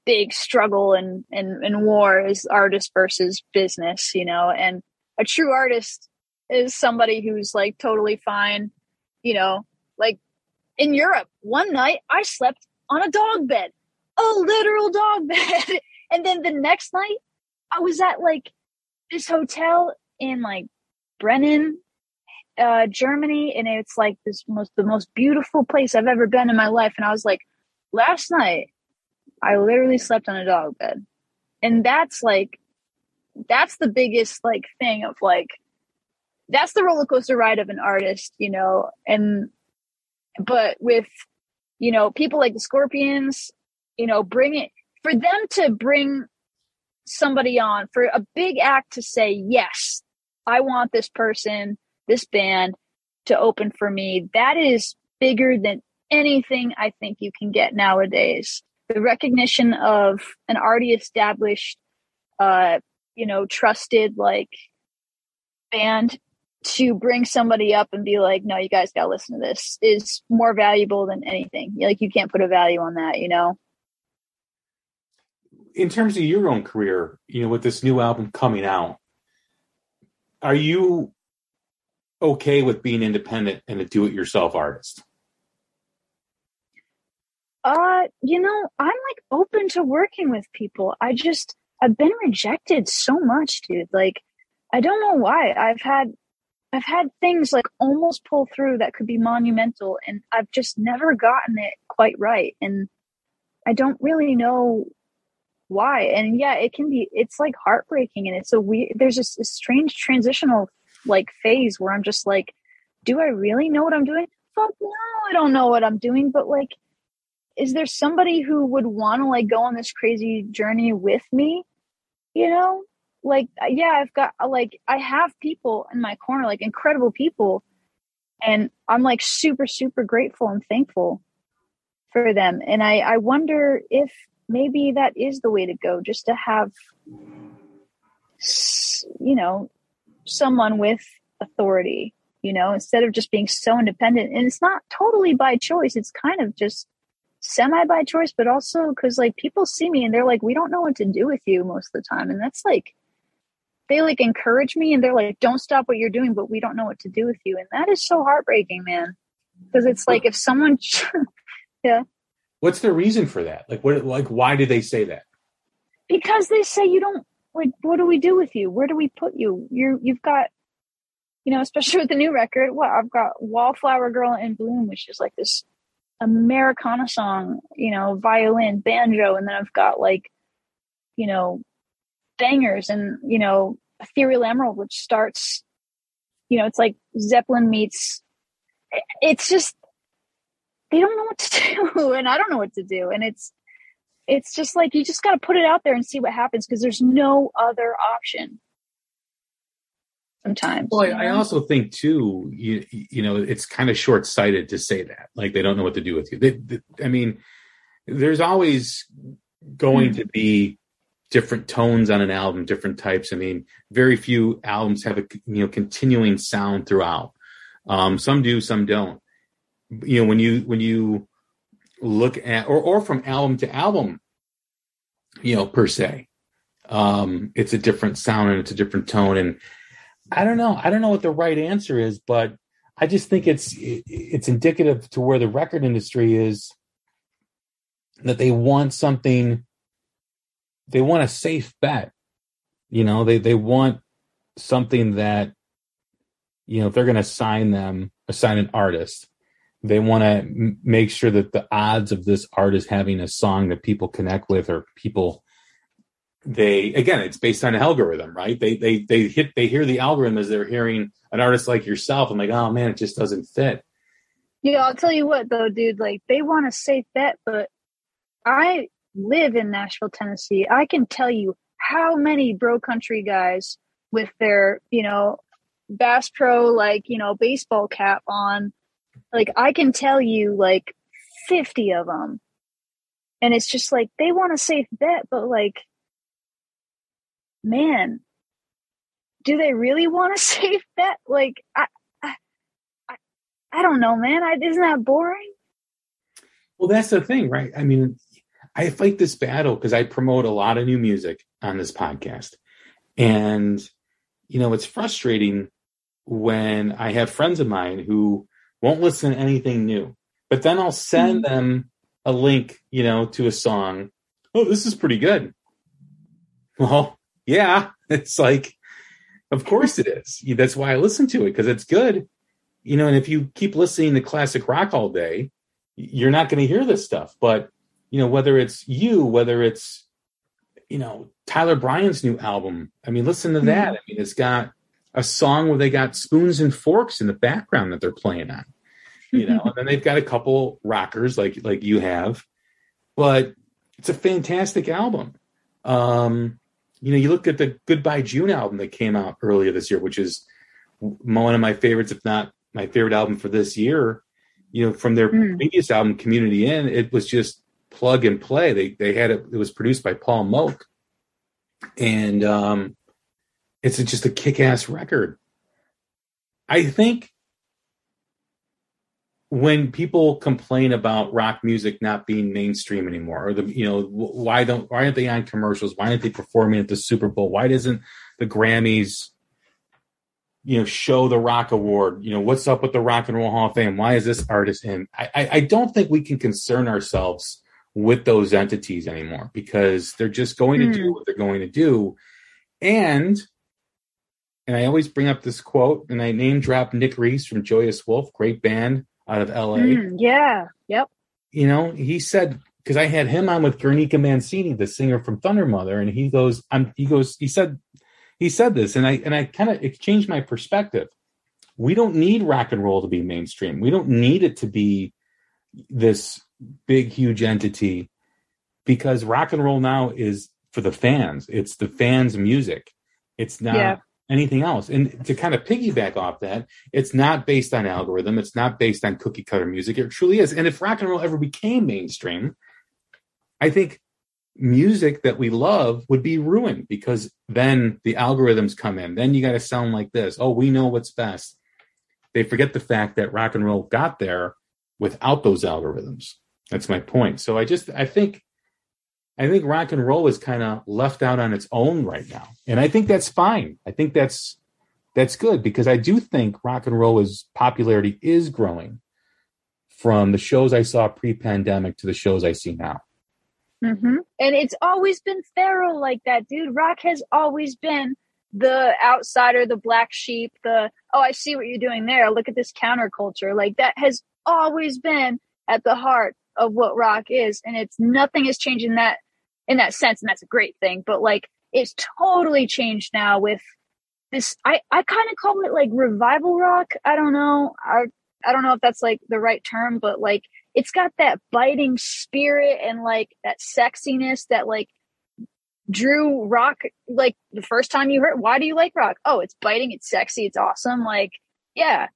big struggle and and and war is artist versus business, you know, and a true artist is somebody who's like totally fine, you know, like in Europe, one night I slept on a dog bed, a literal dog bed. and then the next night I was at like this hotel in like Brennen, uh, Germany, and it's like this most the most beautiful place I've ever been in my life. And I was like, last night I literally slept on a dog bed. And that's like that's the biggest like thing of like that's the roller coaster ride of an artist, you know, and but with you know people like the Scorpions, you know, bring it for them to bring somebody on for a big act to say yes, I want this person, this band to open for me. That is bigger than anything I think you can get nowadays. The recognition of an already established, uh, you know, trusted like band to bring somebody up and be like, no, you guys got to listen to this is more valuable than anything. Like you can't put a value on that, you know? In terms of your own career, you know, with this new album coming out, are you okay with being independent and a do-it-yourself artist? Uh, you know, I'm like open to working with people. I just I've been rejected so much, dude. Like I don't know why. I've had I've had things like almost pull through that could be monumental and I've just never gotten it quite right and I don't really know why. And yeah, it can be it's like heartbreaking and it's a weird there's this, a strange transitional like phase where I'm just like do I really know what I'm doing? Fuck no, I don't know what I'm doing, but like is there somebody who would want to like go on this crazy journey with me? You know? like uh, yeah i've got uh, like i have people in my corner like incredible people and i'm like super super grateful and thankful for them and i i wonder if maybe that is the way to go just to have you know someone with authority you know instead of just being so independent and it's not totally by choice it's kind of just semi by choice but also because like people see me and they're like we don't know what to do with you most of the time and that's like they like encourage me and they're like, don't stop what you're doing, but we don't know what to do with you. And that is so heartbreaking, man. Because it's like if someone, yeah. What's the reason for that? Like, what, like, why do they say that? Because they say you don't, like, what do we do with you? Where do we put you? You're, you've got, you know, especially with the new record, what I've got Wallflower Girl in Bloom, which is like this Americana song, you know, violin, banjo, and then I've got like, you know, bangers and you know ethereal emerald which starts you know it's like zeppelin meets it's just they don't know what to do and i don't know what to do and it's it's just like you just got to put it out there and see what happens because there's no other option sometimes well I, I, also think too you you know it's kind of short-sighted to say that like they don't know what to do with you they, they, i mean there's always going mm-hmm. to be different tones on an album, different types. I mean, very few albums have a you know continuing sound throughout. Um, some do, some don't. You know, when you when you look at or or from album to album, you know, per se, um, it's a different sound and it's a different tone. And I don't know, I don't know what the right answer is, but I just think it's it's indicative to where the record industry is that they want something they want a safe bet. You know, they they want something that you know if they're going to sign them, assign an artist, they want to m- make sure that the odds of this artist having a song that people connect with or people they again it's based on an algorithm right? They they they hit they hear the algorithm as they're hearing an artist like yourself. I'm like oh man it just doesn't fit. Yeah i'll tell you what though dude like they want a safe bet but i live in Nashville, Tennessee, I can tell you how many bro country guys with their, you know, Bass Pro, like, you know, baseball cap on, like, I can tell you like 50 of them. And it's just like, they want a safe bet, but like, man, do they really want a safe bet? Like, I, I, I, don't know, man. I, isn't that boring? Well, that's the thing, right? I mean, I fight this battle because I promote a lot of new music on this podcast. And, you know, it's frustrating when I have friends of mine who won't listen to anything new, but then I'll send mm-hmm. them a link, you know, to a song. Oh, this is pretty good. Well, yeah, it's like, of course it is. That's why I listen to it because it's good. You know, and if you keep listening to classic rock all day, you're not going to hear this stuff. But, you know, whether it's you, whether it's, you know, Tyler Bryant's new album, I mean, listen to that. Mm-hmm. I mean, it's got a song where they got spoons and forks in the background that they're playing on, you know, and then they've got a couple rockers like, like you have, but it's a fantastic album. Um, you know, you look at the Goodbye June album that came out earlier this year, which is one of my favorites, if not my favorite album for this year. You know, from their mm. previous album, Community Inn it was just plug and play. They they had it. It was produced by Paul Moak, and um, it's just a kick-ass record. I think when people complain about rock music not being mainstream anymore, or the you know why don't why aren't they on commercials? Why aren't they performing at the Super Bowl? Why doesn't the Grammys you know show the Rock Award? You know what's up with the Rock and Roll Hall of Fame? Why is this artist in? I, I, I don't think we can concern ourselves with those entities anymore because they're just going mm. to do hmm. what they're going to do, and and I always bring up this quote and I name drop Nick Reese from Joyous Wolf, great band out of LA. Mm, yeah. Yep. You know, he said because I had him on with Guernica Mancini, the singer from Thundermother, and he goes, "I'm." He goes, he said, he said this, and I and I kind of it changed my perspective. We don't need rock and roll to be mainstream. We don't need it to be this big, huge entity because rock and roll now is for the fans. It's the fans' music. It's not yeah anything else. And to kind of piggyback off that, it's not based on algorithm. It's not based on cookie cutter music. It truly is. And if rock and roll ever became mainstream, I think music that we love would be ruined because then the algorithms come in. Then you got to sound like this. Oh, we know what's best. They forget the fact that rock and roll got there without those algorithms. That's my point. So I just, I think I think rock and roll is kind of left out on its own right now. And I think that's fine. I think that's that's good because I do think rock and roll is popularity is growing from the shows I saw pre-pandemic to the shows I see now. Mm-hmm. And it's always been feral like that, dude. Rock has always been the outsider, the black sheep, the oh, I see what you're doing there. Look at this counterculture. Like that has always been at the heart of what rock is, and it's nothing is changing that in that sense, and that's a great thing. But like, it's totally changed now with this. I I kind of call it like revival rock. I don't know. I I don't know if that's like the right term, but like it's got that biting spirit and like that sexiness that like drew rock like the first time you heard why do you like rock oh it's biting it's sexy it's awesome like yeah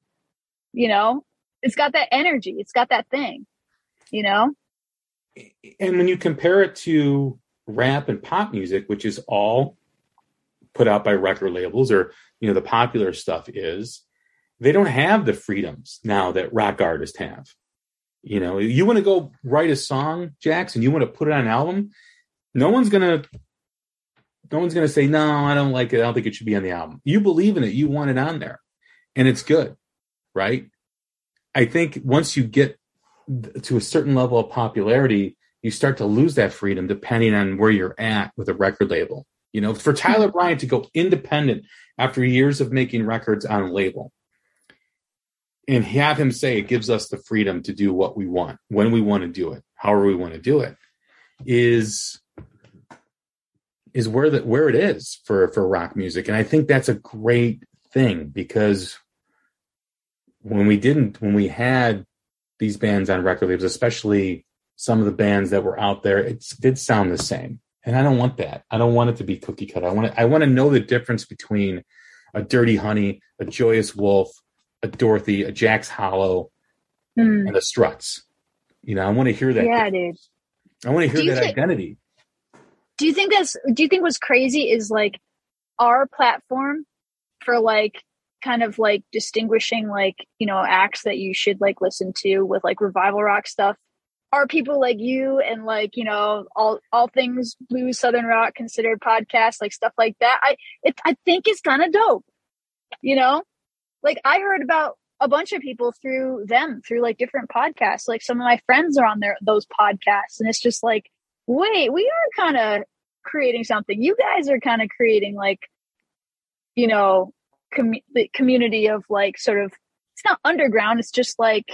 you know it's got that energy it's got that thing you know and when you compare it to rap and pop music, which is all put out by record labels or you know the popular stuff is, they don't have the freedoms now that rock artists have. You know, you want to go write a song, Jackson, you want to put it on an album, no one's gonna no one's gonna say, No, I don't like it, I don't think it should be on the album. You believe in it, you want it on there. And it's good, right? I think once you get to a certain level of popularity, you start to lose that freedom depending on where you're at with a record label. You know, for Tyler hmm. Bryant to go independent after years of making records on a label and have him say it gives us the freedom to do what we want, when we want to do it, however we want to do it, is is where that where it is for for rock music. And I think that's a great thing because when we didn't when we had these bands on record labels, especially some of the bands that were out there, it did sound the same. And I don't want that. I don't want it to be cookie cut. I want to, I want to know the difference between a Dirty Honey, a Joyous Wolf, a Dorothy, a Jax Hollow, mm. and the Struts. You know, I want to hear that. Yeah, difference. dude. I want to hear that th- identity. Do you think that's? Do you think what's crazy is like our platform for like kind of like distinguishing like you know acts that you should like listen to with like revival rock stuff? Are people like you and like you know all all things blues southern rock considered podcast like stuff like that? I it, i think it's kind of dope you know? Like i heard about a bunch of people through them through like different podcasts. Like some of my friends are on their those podcasts and it's just like wait we are kind of creating something. You guys are kind of creating like you know com- community of like sort of it's not underground it's just like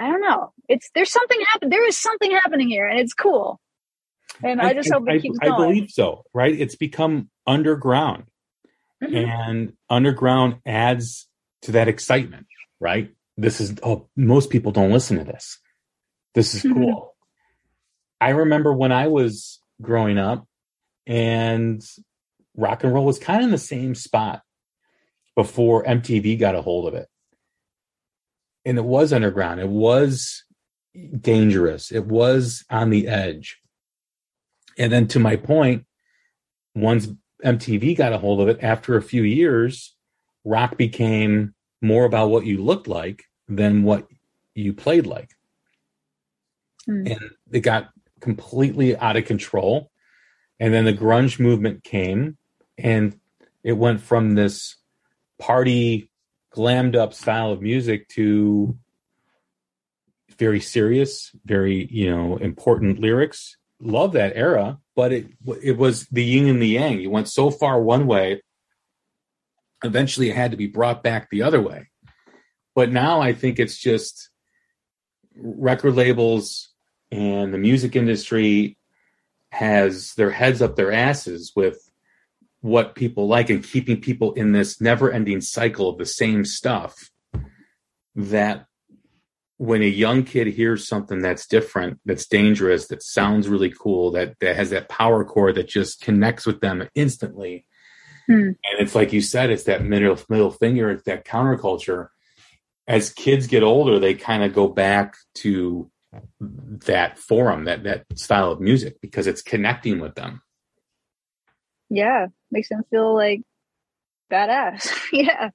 i don't know it's there's something happen there is something happening here and it's cool and i, just hope it I, keeps going. I believe so, right? It's become underground, Mhm. and underground adds to that excitement, right? This is oh, most people don't listen to this. This is Mhm. cool. I remember when I was growing up, and rock and roll was kind of in the same spot before MTV got a hold of it, and it was underground. It was dangerous. It was on the edge. And then to my point, once MTV got a hold of it, after a few years, rock became more about what you looked like than what you played like. Hmm. And it got completely out of control. And then the grunge movement came and it went from this party, glammed up style of music to very serious, very, you know, important lyrics love that era, but it it was the yin and the yang. You went so far one way, eventually it had to be brought back the other way. But now I think it's just record labels and the music industry has their heads up their asses with what people like and keeping people in this never-ending cycle of the same stuff that when a young kid hears something that's different, that's dangerous, that sounds really cool, that that has that power core that just connects with them instantly, Hmm. and it's like you said, it's that middle middle finger, it's that counterculture. As kids get older, they kind of go back to that forum, that that style of music, because it's connecting with them. Yeah makes them feel like badass yeah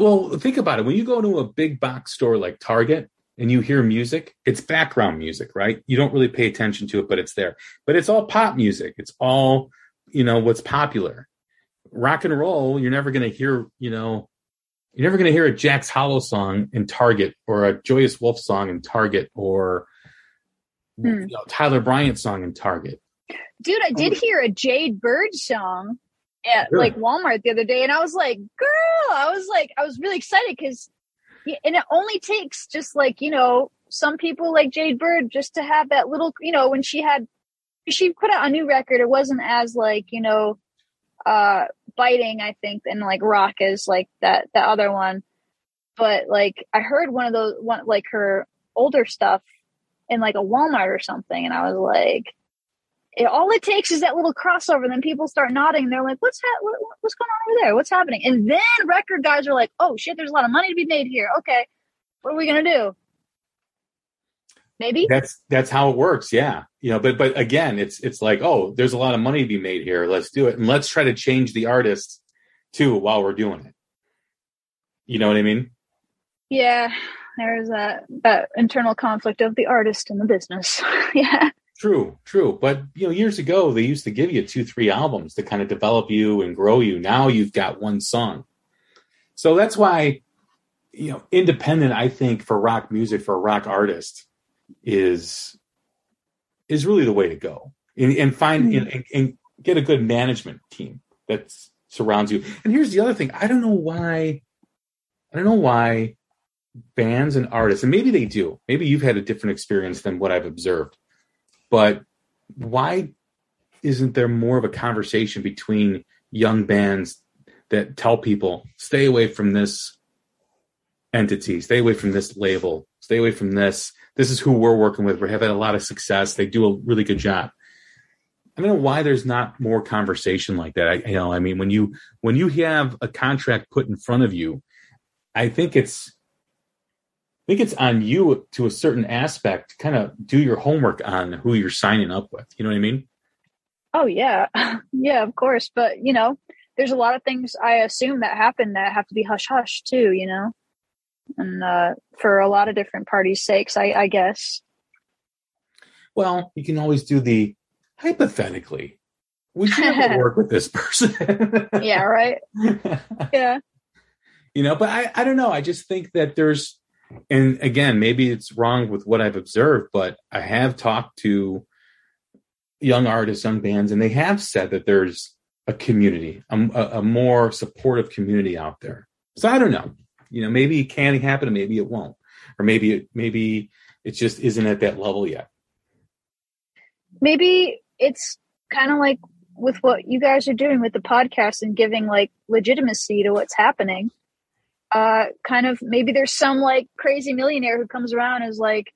Well, think about it. When you go to a big box store like Target and you hear music, it's background music, right? You don't really pay attention to it, but it's there. But it's all pop music. It's all, you know, what's popular. Rock and roll, you're never going to hear, you know, you're never going to hear a Jax Hollow song in Target or a Joyous Wolf song in Target or Hmm. you know, Tyler Bryant song in Target. Dude i did hear a jade bird song at Really? like walmart the other day and i was like girl i was like i was really excited because and it only takes just like you know some people like jade bird just to have that little you know when she had she put out a new record it wasn't as like you know uh biting i think and like rock is like that that other one but like i heard one of those one like her older stuff in like a walmart or something and i was like it, all it takes is that little crossover. And then people start nodding. And they're like, "What's ha- what, what- What's going on over there? What's happening?" And then record guys are like, "Oh shit, there's a lot of money to be made here. Okay, what are we gonna do? Maybe That's that's how it works, yeah. You know, but but again, it's it's like, oh, there's a lot of money to be made here. Let's do it, and let's try to change the artist too while we're doing it. You know what I mean? yeah." There's that that internal conflict of the artist and the business. yeah, True, true. But you know, years ago they used to give you two, three albums to kind of develop you and grow you. Now you've got one song. So that's why, you know, independent, I think, for rock music, for a rock artist is is really the way to go. And, and find Mhm. and, and get a good management team that surrounds you. And here's the other thing. I don't know why I don't know why bands and artists, and maybe they do. Maybe you've had a different experience than what I've observed but why isn't there more of a conversation between young bands that tell people stay away from this entity. Stay away from this label. Stay away from this. This is who we're working with. We're having a lot of success. They do a really good job. I don't know why there's not more conversation like that. I you know i mean when you when you have a contract put in front of you i think it's think it's on you to a certain aspect to kind of do your homework on who you're signing up with. You know what I mean? Oh yeah, yeah, of course. But you know, there's a lot of things I assume that happen that have to be hush hush too. You know, and uh, for a lot of different parties' sakes, I, I guess. Well, you can always do the hypothetically. Would you ever work with this person? yeah, right. Yeah. You know, but I, I don't know. I just think that there's, and again, maybe it's wrong with what I've observed, but I have talked to young artists, young bands, and they have said that there's a community, a, a more supportive community out there. So I don't know. You know, maybe it can happen, and maybe it won't, or maybe it maybe it just isn't at that level yet. Maybe it's kind of like with what you guys are doing with the podcast and giving like legitimacy to what's happening. Uh, kind of maybe there's some like crazy millionaire who comes around is like,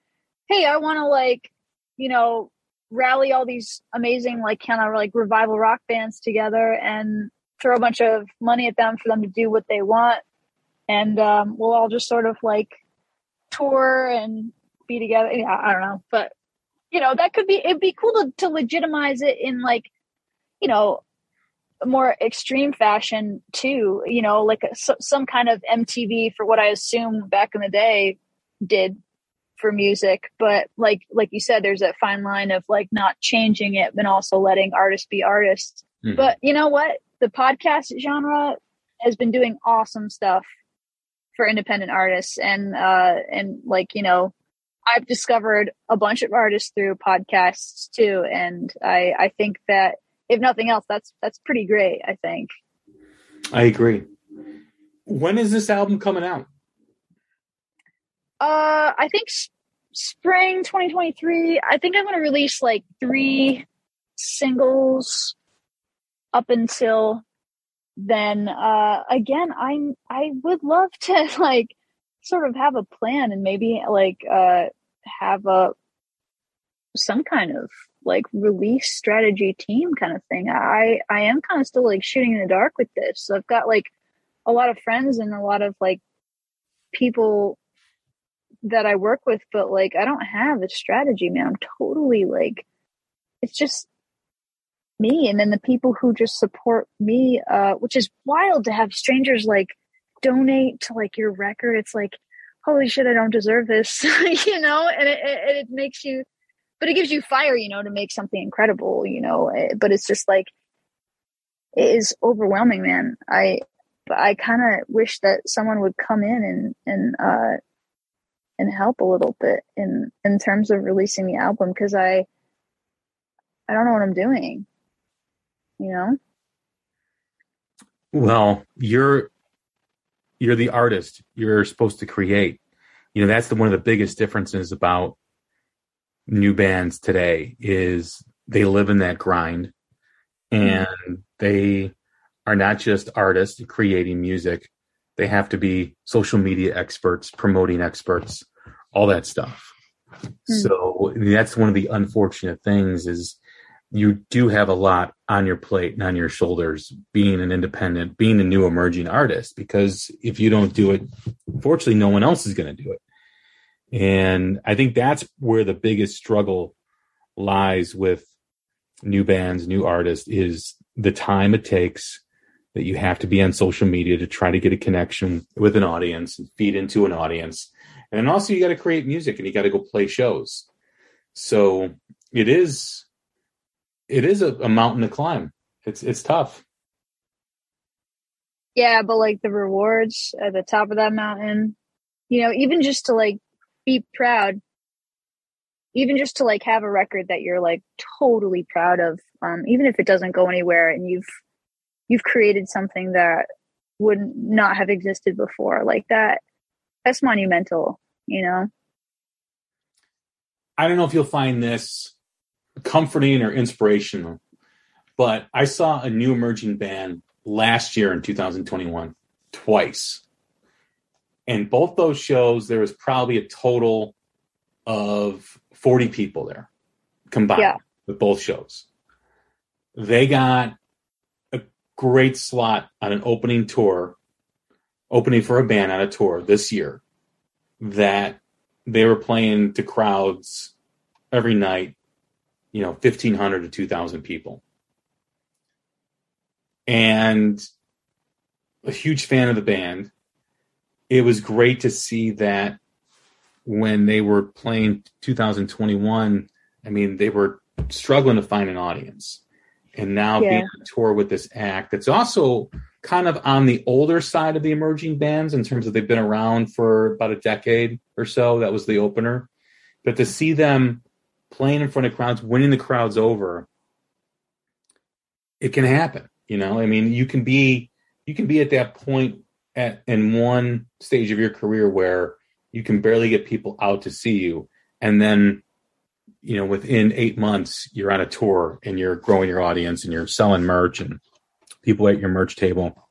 "Hey, I want to like, you know, rally all these amazing like kind of like revival rock bands together and throw a bunch of money at them for them to do what they want. And um, we'll all just sort of like tour and be together. Yeah, i don't know. But you know that could be it'd be cool to, to legitimize it in like you know more extreme fashion too you know like a, some kind of mtv for what i assume back in the day did for music. But like like you said there's that fine line of like not changing it but also letting artists be artists. Mm-hmm. but you know what? The podcast genre has been doing awesome stuff for independent artists. And uh and like you know i've discovered a bunch of artists through podcasts too. And i i think that if nothing else that's that's pretty great i think i agree when is this album coming out uh, I think spring 2023. I think I'm going to release like three singles up until then. Uh, again, I'm I would love to like sort of have a plan and maybe like uh have a some kind of like release strategy team kind of thing. I I am kind of still like shooting in the dark with this. So I've got like a lot of friends and a lot of like people that I work with, but like I don't have a strategy, man. I'm totally like it's just me and then the people who just support me, uh, which is wild to have strangers like donate to like your record. It's like, holy shit, I don't deserve this, you know, and it, it, it makes you, but it gives you fire, you know, to make something incredible, you know, eh, but it's just like, it is overwhelming, man. I, I kind of wish that someone would come in and, and, uh, and help a little bit in in terms of releasing the album because I I don't know what I'm doing. You know? Well, you're you're the artist. You're supposed to create. You know, that's the one of the biggest differences about new bands today is they live in that grind and mm-hmm. they are not just artists creating music they have to be social media experts, promoting experts, all that stuff. Hmm. So that's one of the unfortunate things is you do have a lot on your plate and on your shoulders being an independent, being a new emerging artist, because if you don't do it, fortunately no one else is going to do it. And I think that's where the biggest struggle lies with new bands, new artists is the time it takes that you have to be on social media to try to get a connection with an audience and feed into an audience. And also you got to create music and you got to go play shows. So it is it is a, a mountain to climb. It's it's tough. Yeah, but like the rewards at the top of that mountain, you know, even just to like be proud, even just to like have a record that you're like totally proud of, um, even if it doesn't go anywhere and you've you've created something that would not have existed before like that that's monumental you know? I don't know if you'll find this comforting or inspirational but i saw a new emerging band last year in 2021 twice and both those shows there was probably a total of 40 people there combined yeah. with both shows they got a great slot on an opening tour, opening for a band on a tour this year that they were playing to crowds every night, you know, 1,500 to 2,000 people. And a huge fan of the band. It was great to see that when they were playing 2021, I mean, they were struggling to find an audience. And now Yeah. being on tour with this act, it's also kind of on the older side of the emerging bands in terms of they've been around for about a decade or so. That was the opener. But to see them playing in front of crowds, winning the crowds over, it can happen. You know, I mean, you can be you can be at that point at in one stage of your career where you can barely get people out to see you, and then you know within eight months you're on a tour and you're growing your audience and you're selling merch and people at your merch table,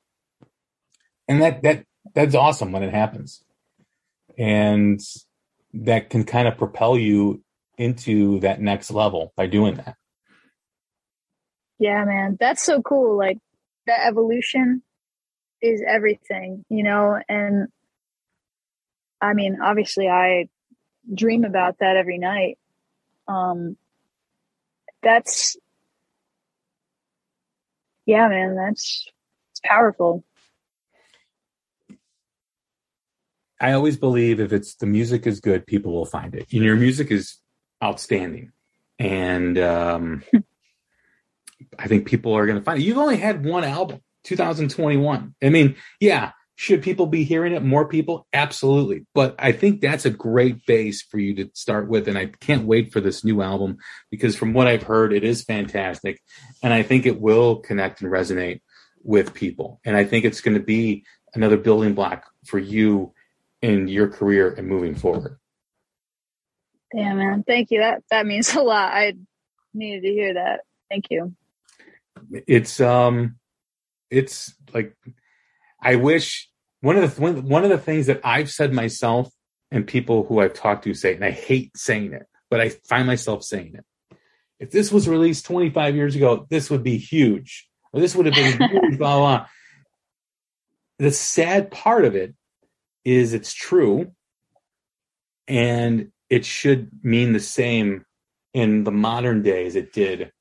and that that that's awesome when it happens, and that can kind of propel you into that next level by doing that. Yeah, man. That's so cool. Like that evolution is everything, you know, and I mean, obviously I dream about that every night. Um that's yeah, man, that's it's powerful. I always believe if it's the music is good, people will find it. And your music is outstanding, and um, I think people are going to find it. You've only had one album, 2021. I mean, yeah, should people be hearing it? More people, absolutely. But I think that's a great base for you to start with, and I can't wait for this new album because from what I've heard, it is fantastic, and I think it will connect and resonate with people. And I think it's going to be another building block for you in your career and moving forward. Yeah, man. Thank you. That that means a lot. I needed to hear that. Thank you. It's um it's like I wish one of the one, one of the things that I've said myself and people who I've talked to say and I hate saying it, but I find myself saying it. If this was released 25 years ago, this would be huge. Or this would have been huge, blah, blah. The sad part of it is it's true and it should mean the same in the modern day as it did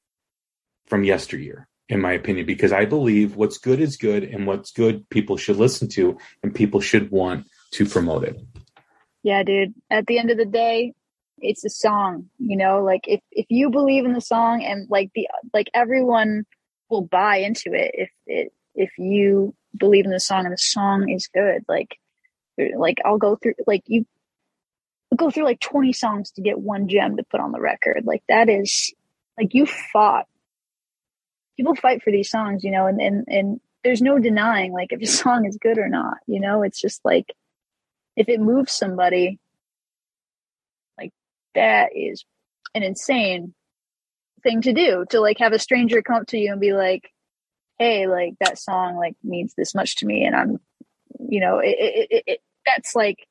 from yesteryear in my opinion because i believe what's good is good and what's good people should listen to and people should want to promote it Yeah, dude. At the end of the day, it's a song, you know, like if if you believe in the song and like the like everyone will buy into it if it if you believe in the song and the song is good. Like like I'll go through like you go through like 20 songs to get one gem to put on the record. Like that is like you fought. People fight for these songs, you know, and and and there's no denying like if a song is good or not, you know, it's just like if it moves somebody like that is an insane thing to do to like have a stranger come up to you and be like hey like that song like means this much to me and i'm you know it, it, it, it that's like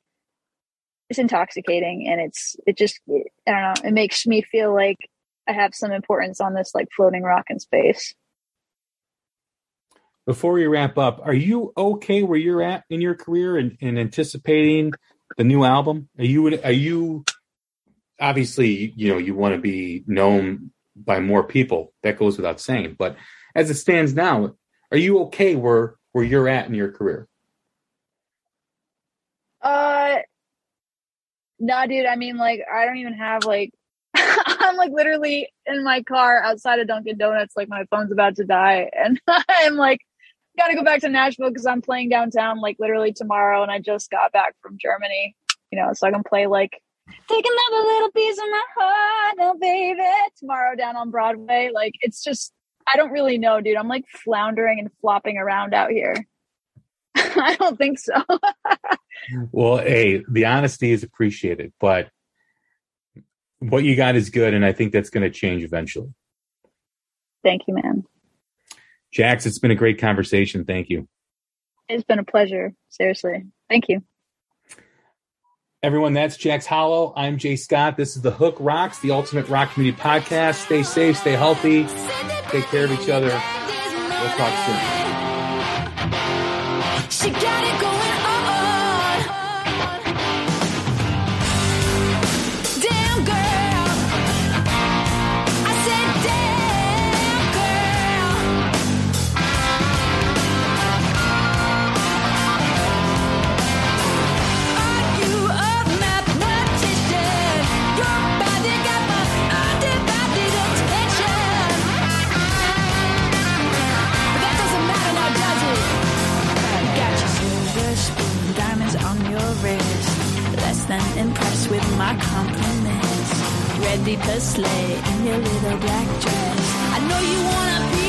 it's intoxicating and it's it just i don't know it makes me feel like i have some importance on this like floating rock in space before we wrap up are you okay where you're at in your career and, and anticipating the new album are you are you obviously you know you want to be known by more people that goes without saying but as it stands now are you okay where where you're at in your career Uh, nah, dude. I mean, like, I don't even have like. I'm like literally in my car outside of Dunkin' Donuts, like my phone's about to die, and I'm like, gotta go back to Nashville because I'm playing downtown like literally tomorrow, and I just got back from Germany, you know, so I can play like take another little piece of my heart, oh baby, tomorrow down on Broadway. Like, it's just I don't really know, dude. I'm like floundering and flopping around out here. I don't think so. well hey the honesty is appreciated but what you got is good and i think that's going to change eventually Thank you, man. Jax it's been a great conversation. Thank you. It's been a pleasure. Seriously. Thank you. everyone that's jax hollow. I'm jay scott. This is the hook rocks the ultimate rock community podcast. Stay safe stay healthy. Take care of each other. We'll talk soon my compliments. Ready to slay in your little black dress. I know you wanna be.